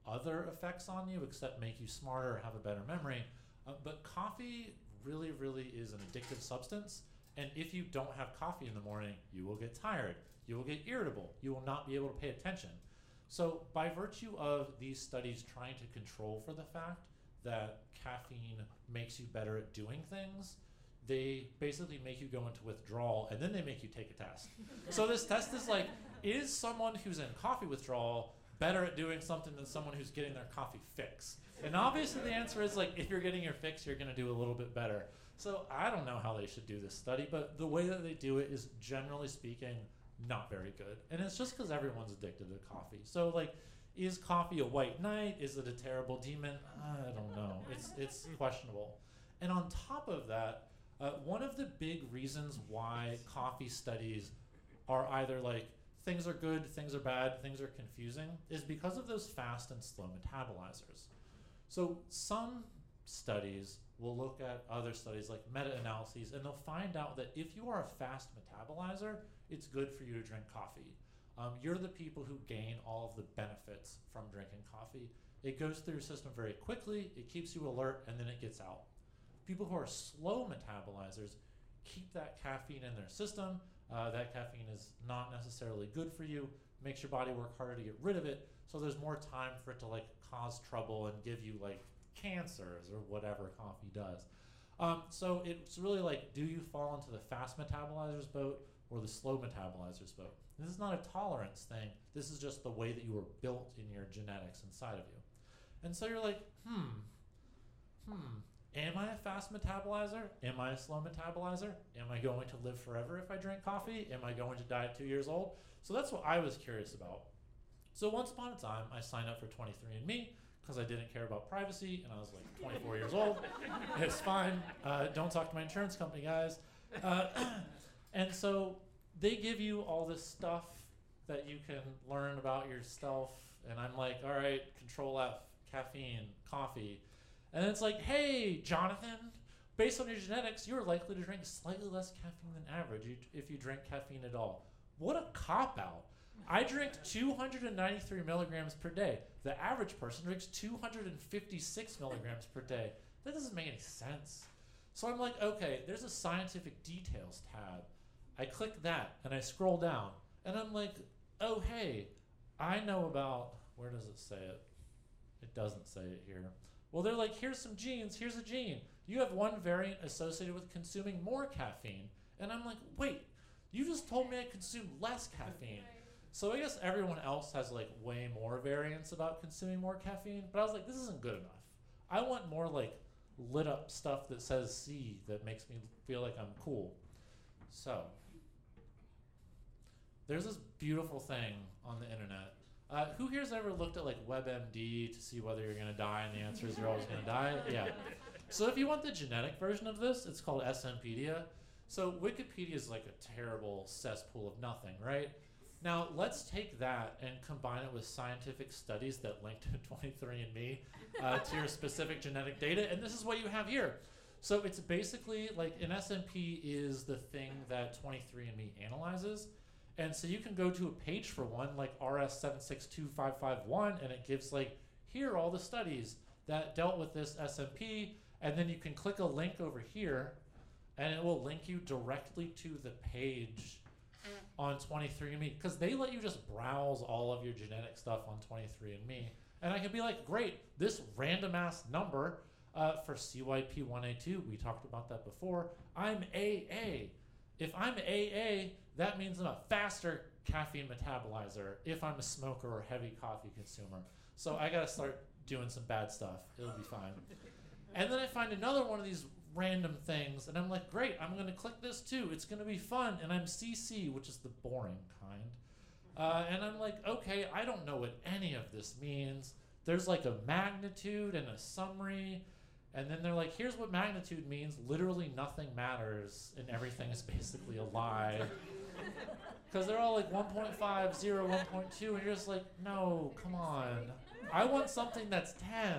other effects on you except make you smarter or have a better memory. Uh, but coffee really, really is an addictive substance. And if you don't have coffee in the morning, you will get tired. You will get irritable. You will not be able to pay attention. So, by virtue of these studies trying to control for the fact that caffeine makes you better at doing things, they basically make you go into withdrawal and then they make you take a test. (laughs) so this test is like, is someone who's in coffee withdrawal better at doing something than someone who's getting their coffee fix? And obviously the answer is like, if you're getting your fix, you're gonna do a little bit better. So I don't know how they should do this study, but the way that they do it is generally speaking not very good. And it's just because everyone's addicted to coffee. So like, is coffee a white knight? Is it a terrible demon? I don't know. It's it's (laughs) questionable. And on top of that, uh, one of the big reasons why coffee studies are either like things are good, things are bad, things are confusing is because of those fast and slow metabolizers. So some studies will look at other studies like meta-analyses and they'll find out that if you are a fast metabolizer, it's good for you to drink coffee. Um, you're the people who gain all of the benefits from drinking coffee. It goes through your system very quickly, it keeps you alert, and then it gets out. People who are slow metabolizers keep that caffeine in their system. uh, that caffeine is not necessarily good for you, makes your body work harder to get rid of it. So there's more time for it to like cause trouble and give you like cancers or whatever coffee does. Um, so it's really like, do you fall into the fast metabolizers boat or the slow metabolizers boat? This is not a tolerance thing. This is just the way that you were built in your genetics inside of you. And so you're like, hmm, hmm, am I a fast metabolizer? Am I a slow metabolizer? Am I going to live forever if I drink coffee? Am I going to die at two years old? So that's what I was curious about. So once upon a time, I signed up for 23andMe because I didn't care about privacy and I was like 24 years old. (laughs) It's fine. Uh, don't talk to my insurance company, guys. Uh, (clears throat) and so they give you all this stuff that you can learn about yourself. And I'm like, all right, control F, caffeine, coffee. And it's like, hey, Jonathan, based on your genetics, you're likely to drink slightly less caffeine than average if you drink caffeine at all. What a cop out. I drink 293 milligrams per day. The average person drinks 256 milligrams per day. That doesn't make any sense. So I'm like, okay, there's a scientific details tab. I click that and I scroll down and I'm like, oh, hey, I know about, where does it say it? It doesn't say it here. Well, they're like, here's some genes, here's a gene. You have one variant associated with consuming more caffeine. And I'm like, wait, you just told me I consume less caffeine. So I guess everyone else has like way more variants about consuming more caffeine, but I was like, this isn't good enough. I want more like lit up stuff that says C that makes me feel like I'm cool. So there's this beautiful thing on the internet. Uh, who here's ever looked at like WebMD to see whether you're gonna die, and the answer is you're always gonna die? (laughs) Yeah. So if you want the genetic version of this, it's called SNpedia. So Wikipedia is like a terrible cesspool of nothing, right? Now, let's take that and combine it with scientific studies that link to 23andMe uh, to your specific genetic data, and this is what you have here. So it's basically like an SNP is the thing that 23andMe analyzes. And so you can go to a page for one, like RS762551, and it gives like, here are all the studies that dealt with this SNP, and then you can click a link over here, and it will link you directly to the page on 23andMe because they let you just browse all of your genetic stuff on 23andMe. And I can be like, great, this random ass number uh, for CYP1A2, we talked about that before. I'm AA. If I'm AA, that means I'm a faster caffeine metabolizer if I'm a smoker or heavy coffee consumer. So I got to start doing some bad stuff. It'll be fine. (laughs) And then I find another one of these random things, and I'm like, great, I'm going to click this too. It's going to be fun. And I'm CC, which is the boring kind. Uh, and I'm like, okay, I don't know what any of this means. There's like a magnitude and a summary. And then they're like, here's what magnitude means. Literally nothing matters, and everything is basically a lie. (laughs) Because they're all like 1.5, 0, 1.2, and you're just like, no, come on. I want something that's 10,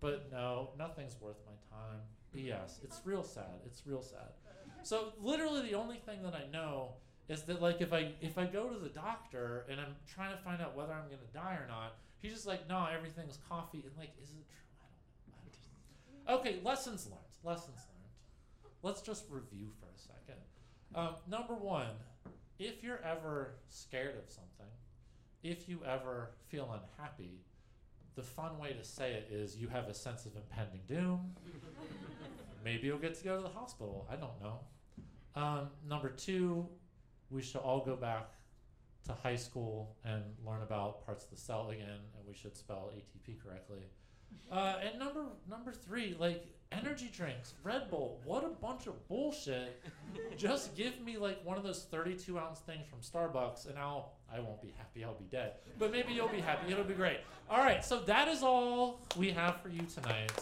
but no, nothing's worth my time. BS. It's real sad. It's real sad. So literally the only thing that I know is that like if I if I go to the doctor and I'm trying to find out whether I'm gonna die or not, he's just like, no, everything's coffee. And like, is it true? I don't know. Okay, lessons learned. Lessons learned. Let's just review for a second. Um, number one, if you're ever scared of something, if you ever feel unhappy, the fun way to say it is you have a sense of impending doom. (laughs) Maybe you'll get to go to the hospital. I don't know. Um, number two, we should all go back to high school and learn about parts of the cell again, and we should spell ATP correctly. Uh, and number number three, like energy drinks, Red Bull. What a bunch of bullshit. (laughs) Just give me like one of those 32 ounce things from Starbucks, and I'll I won't be happy. I'll be dead. But maybe you'll be happy. It'll be great. All right. So that is all we have for you tonight.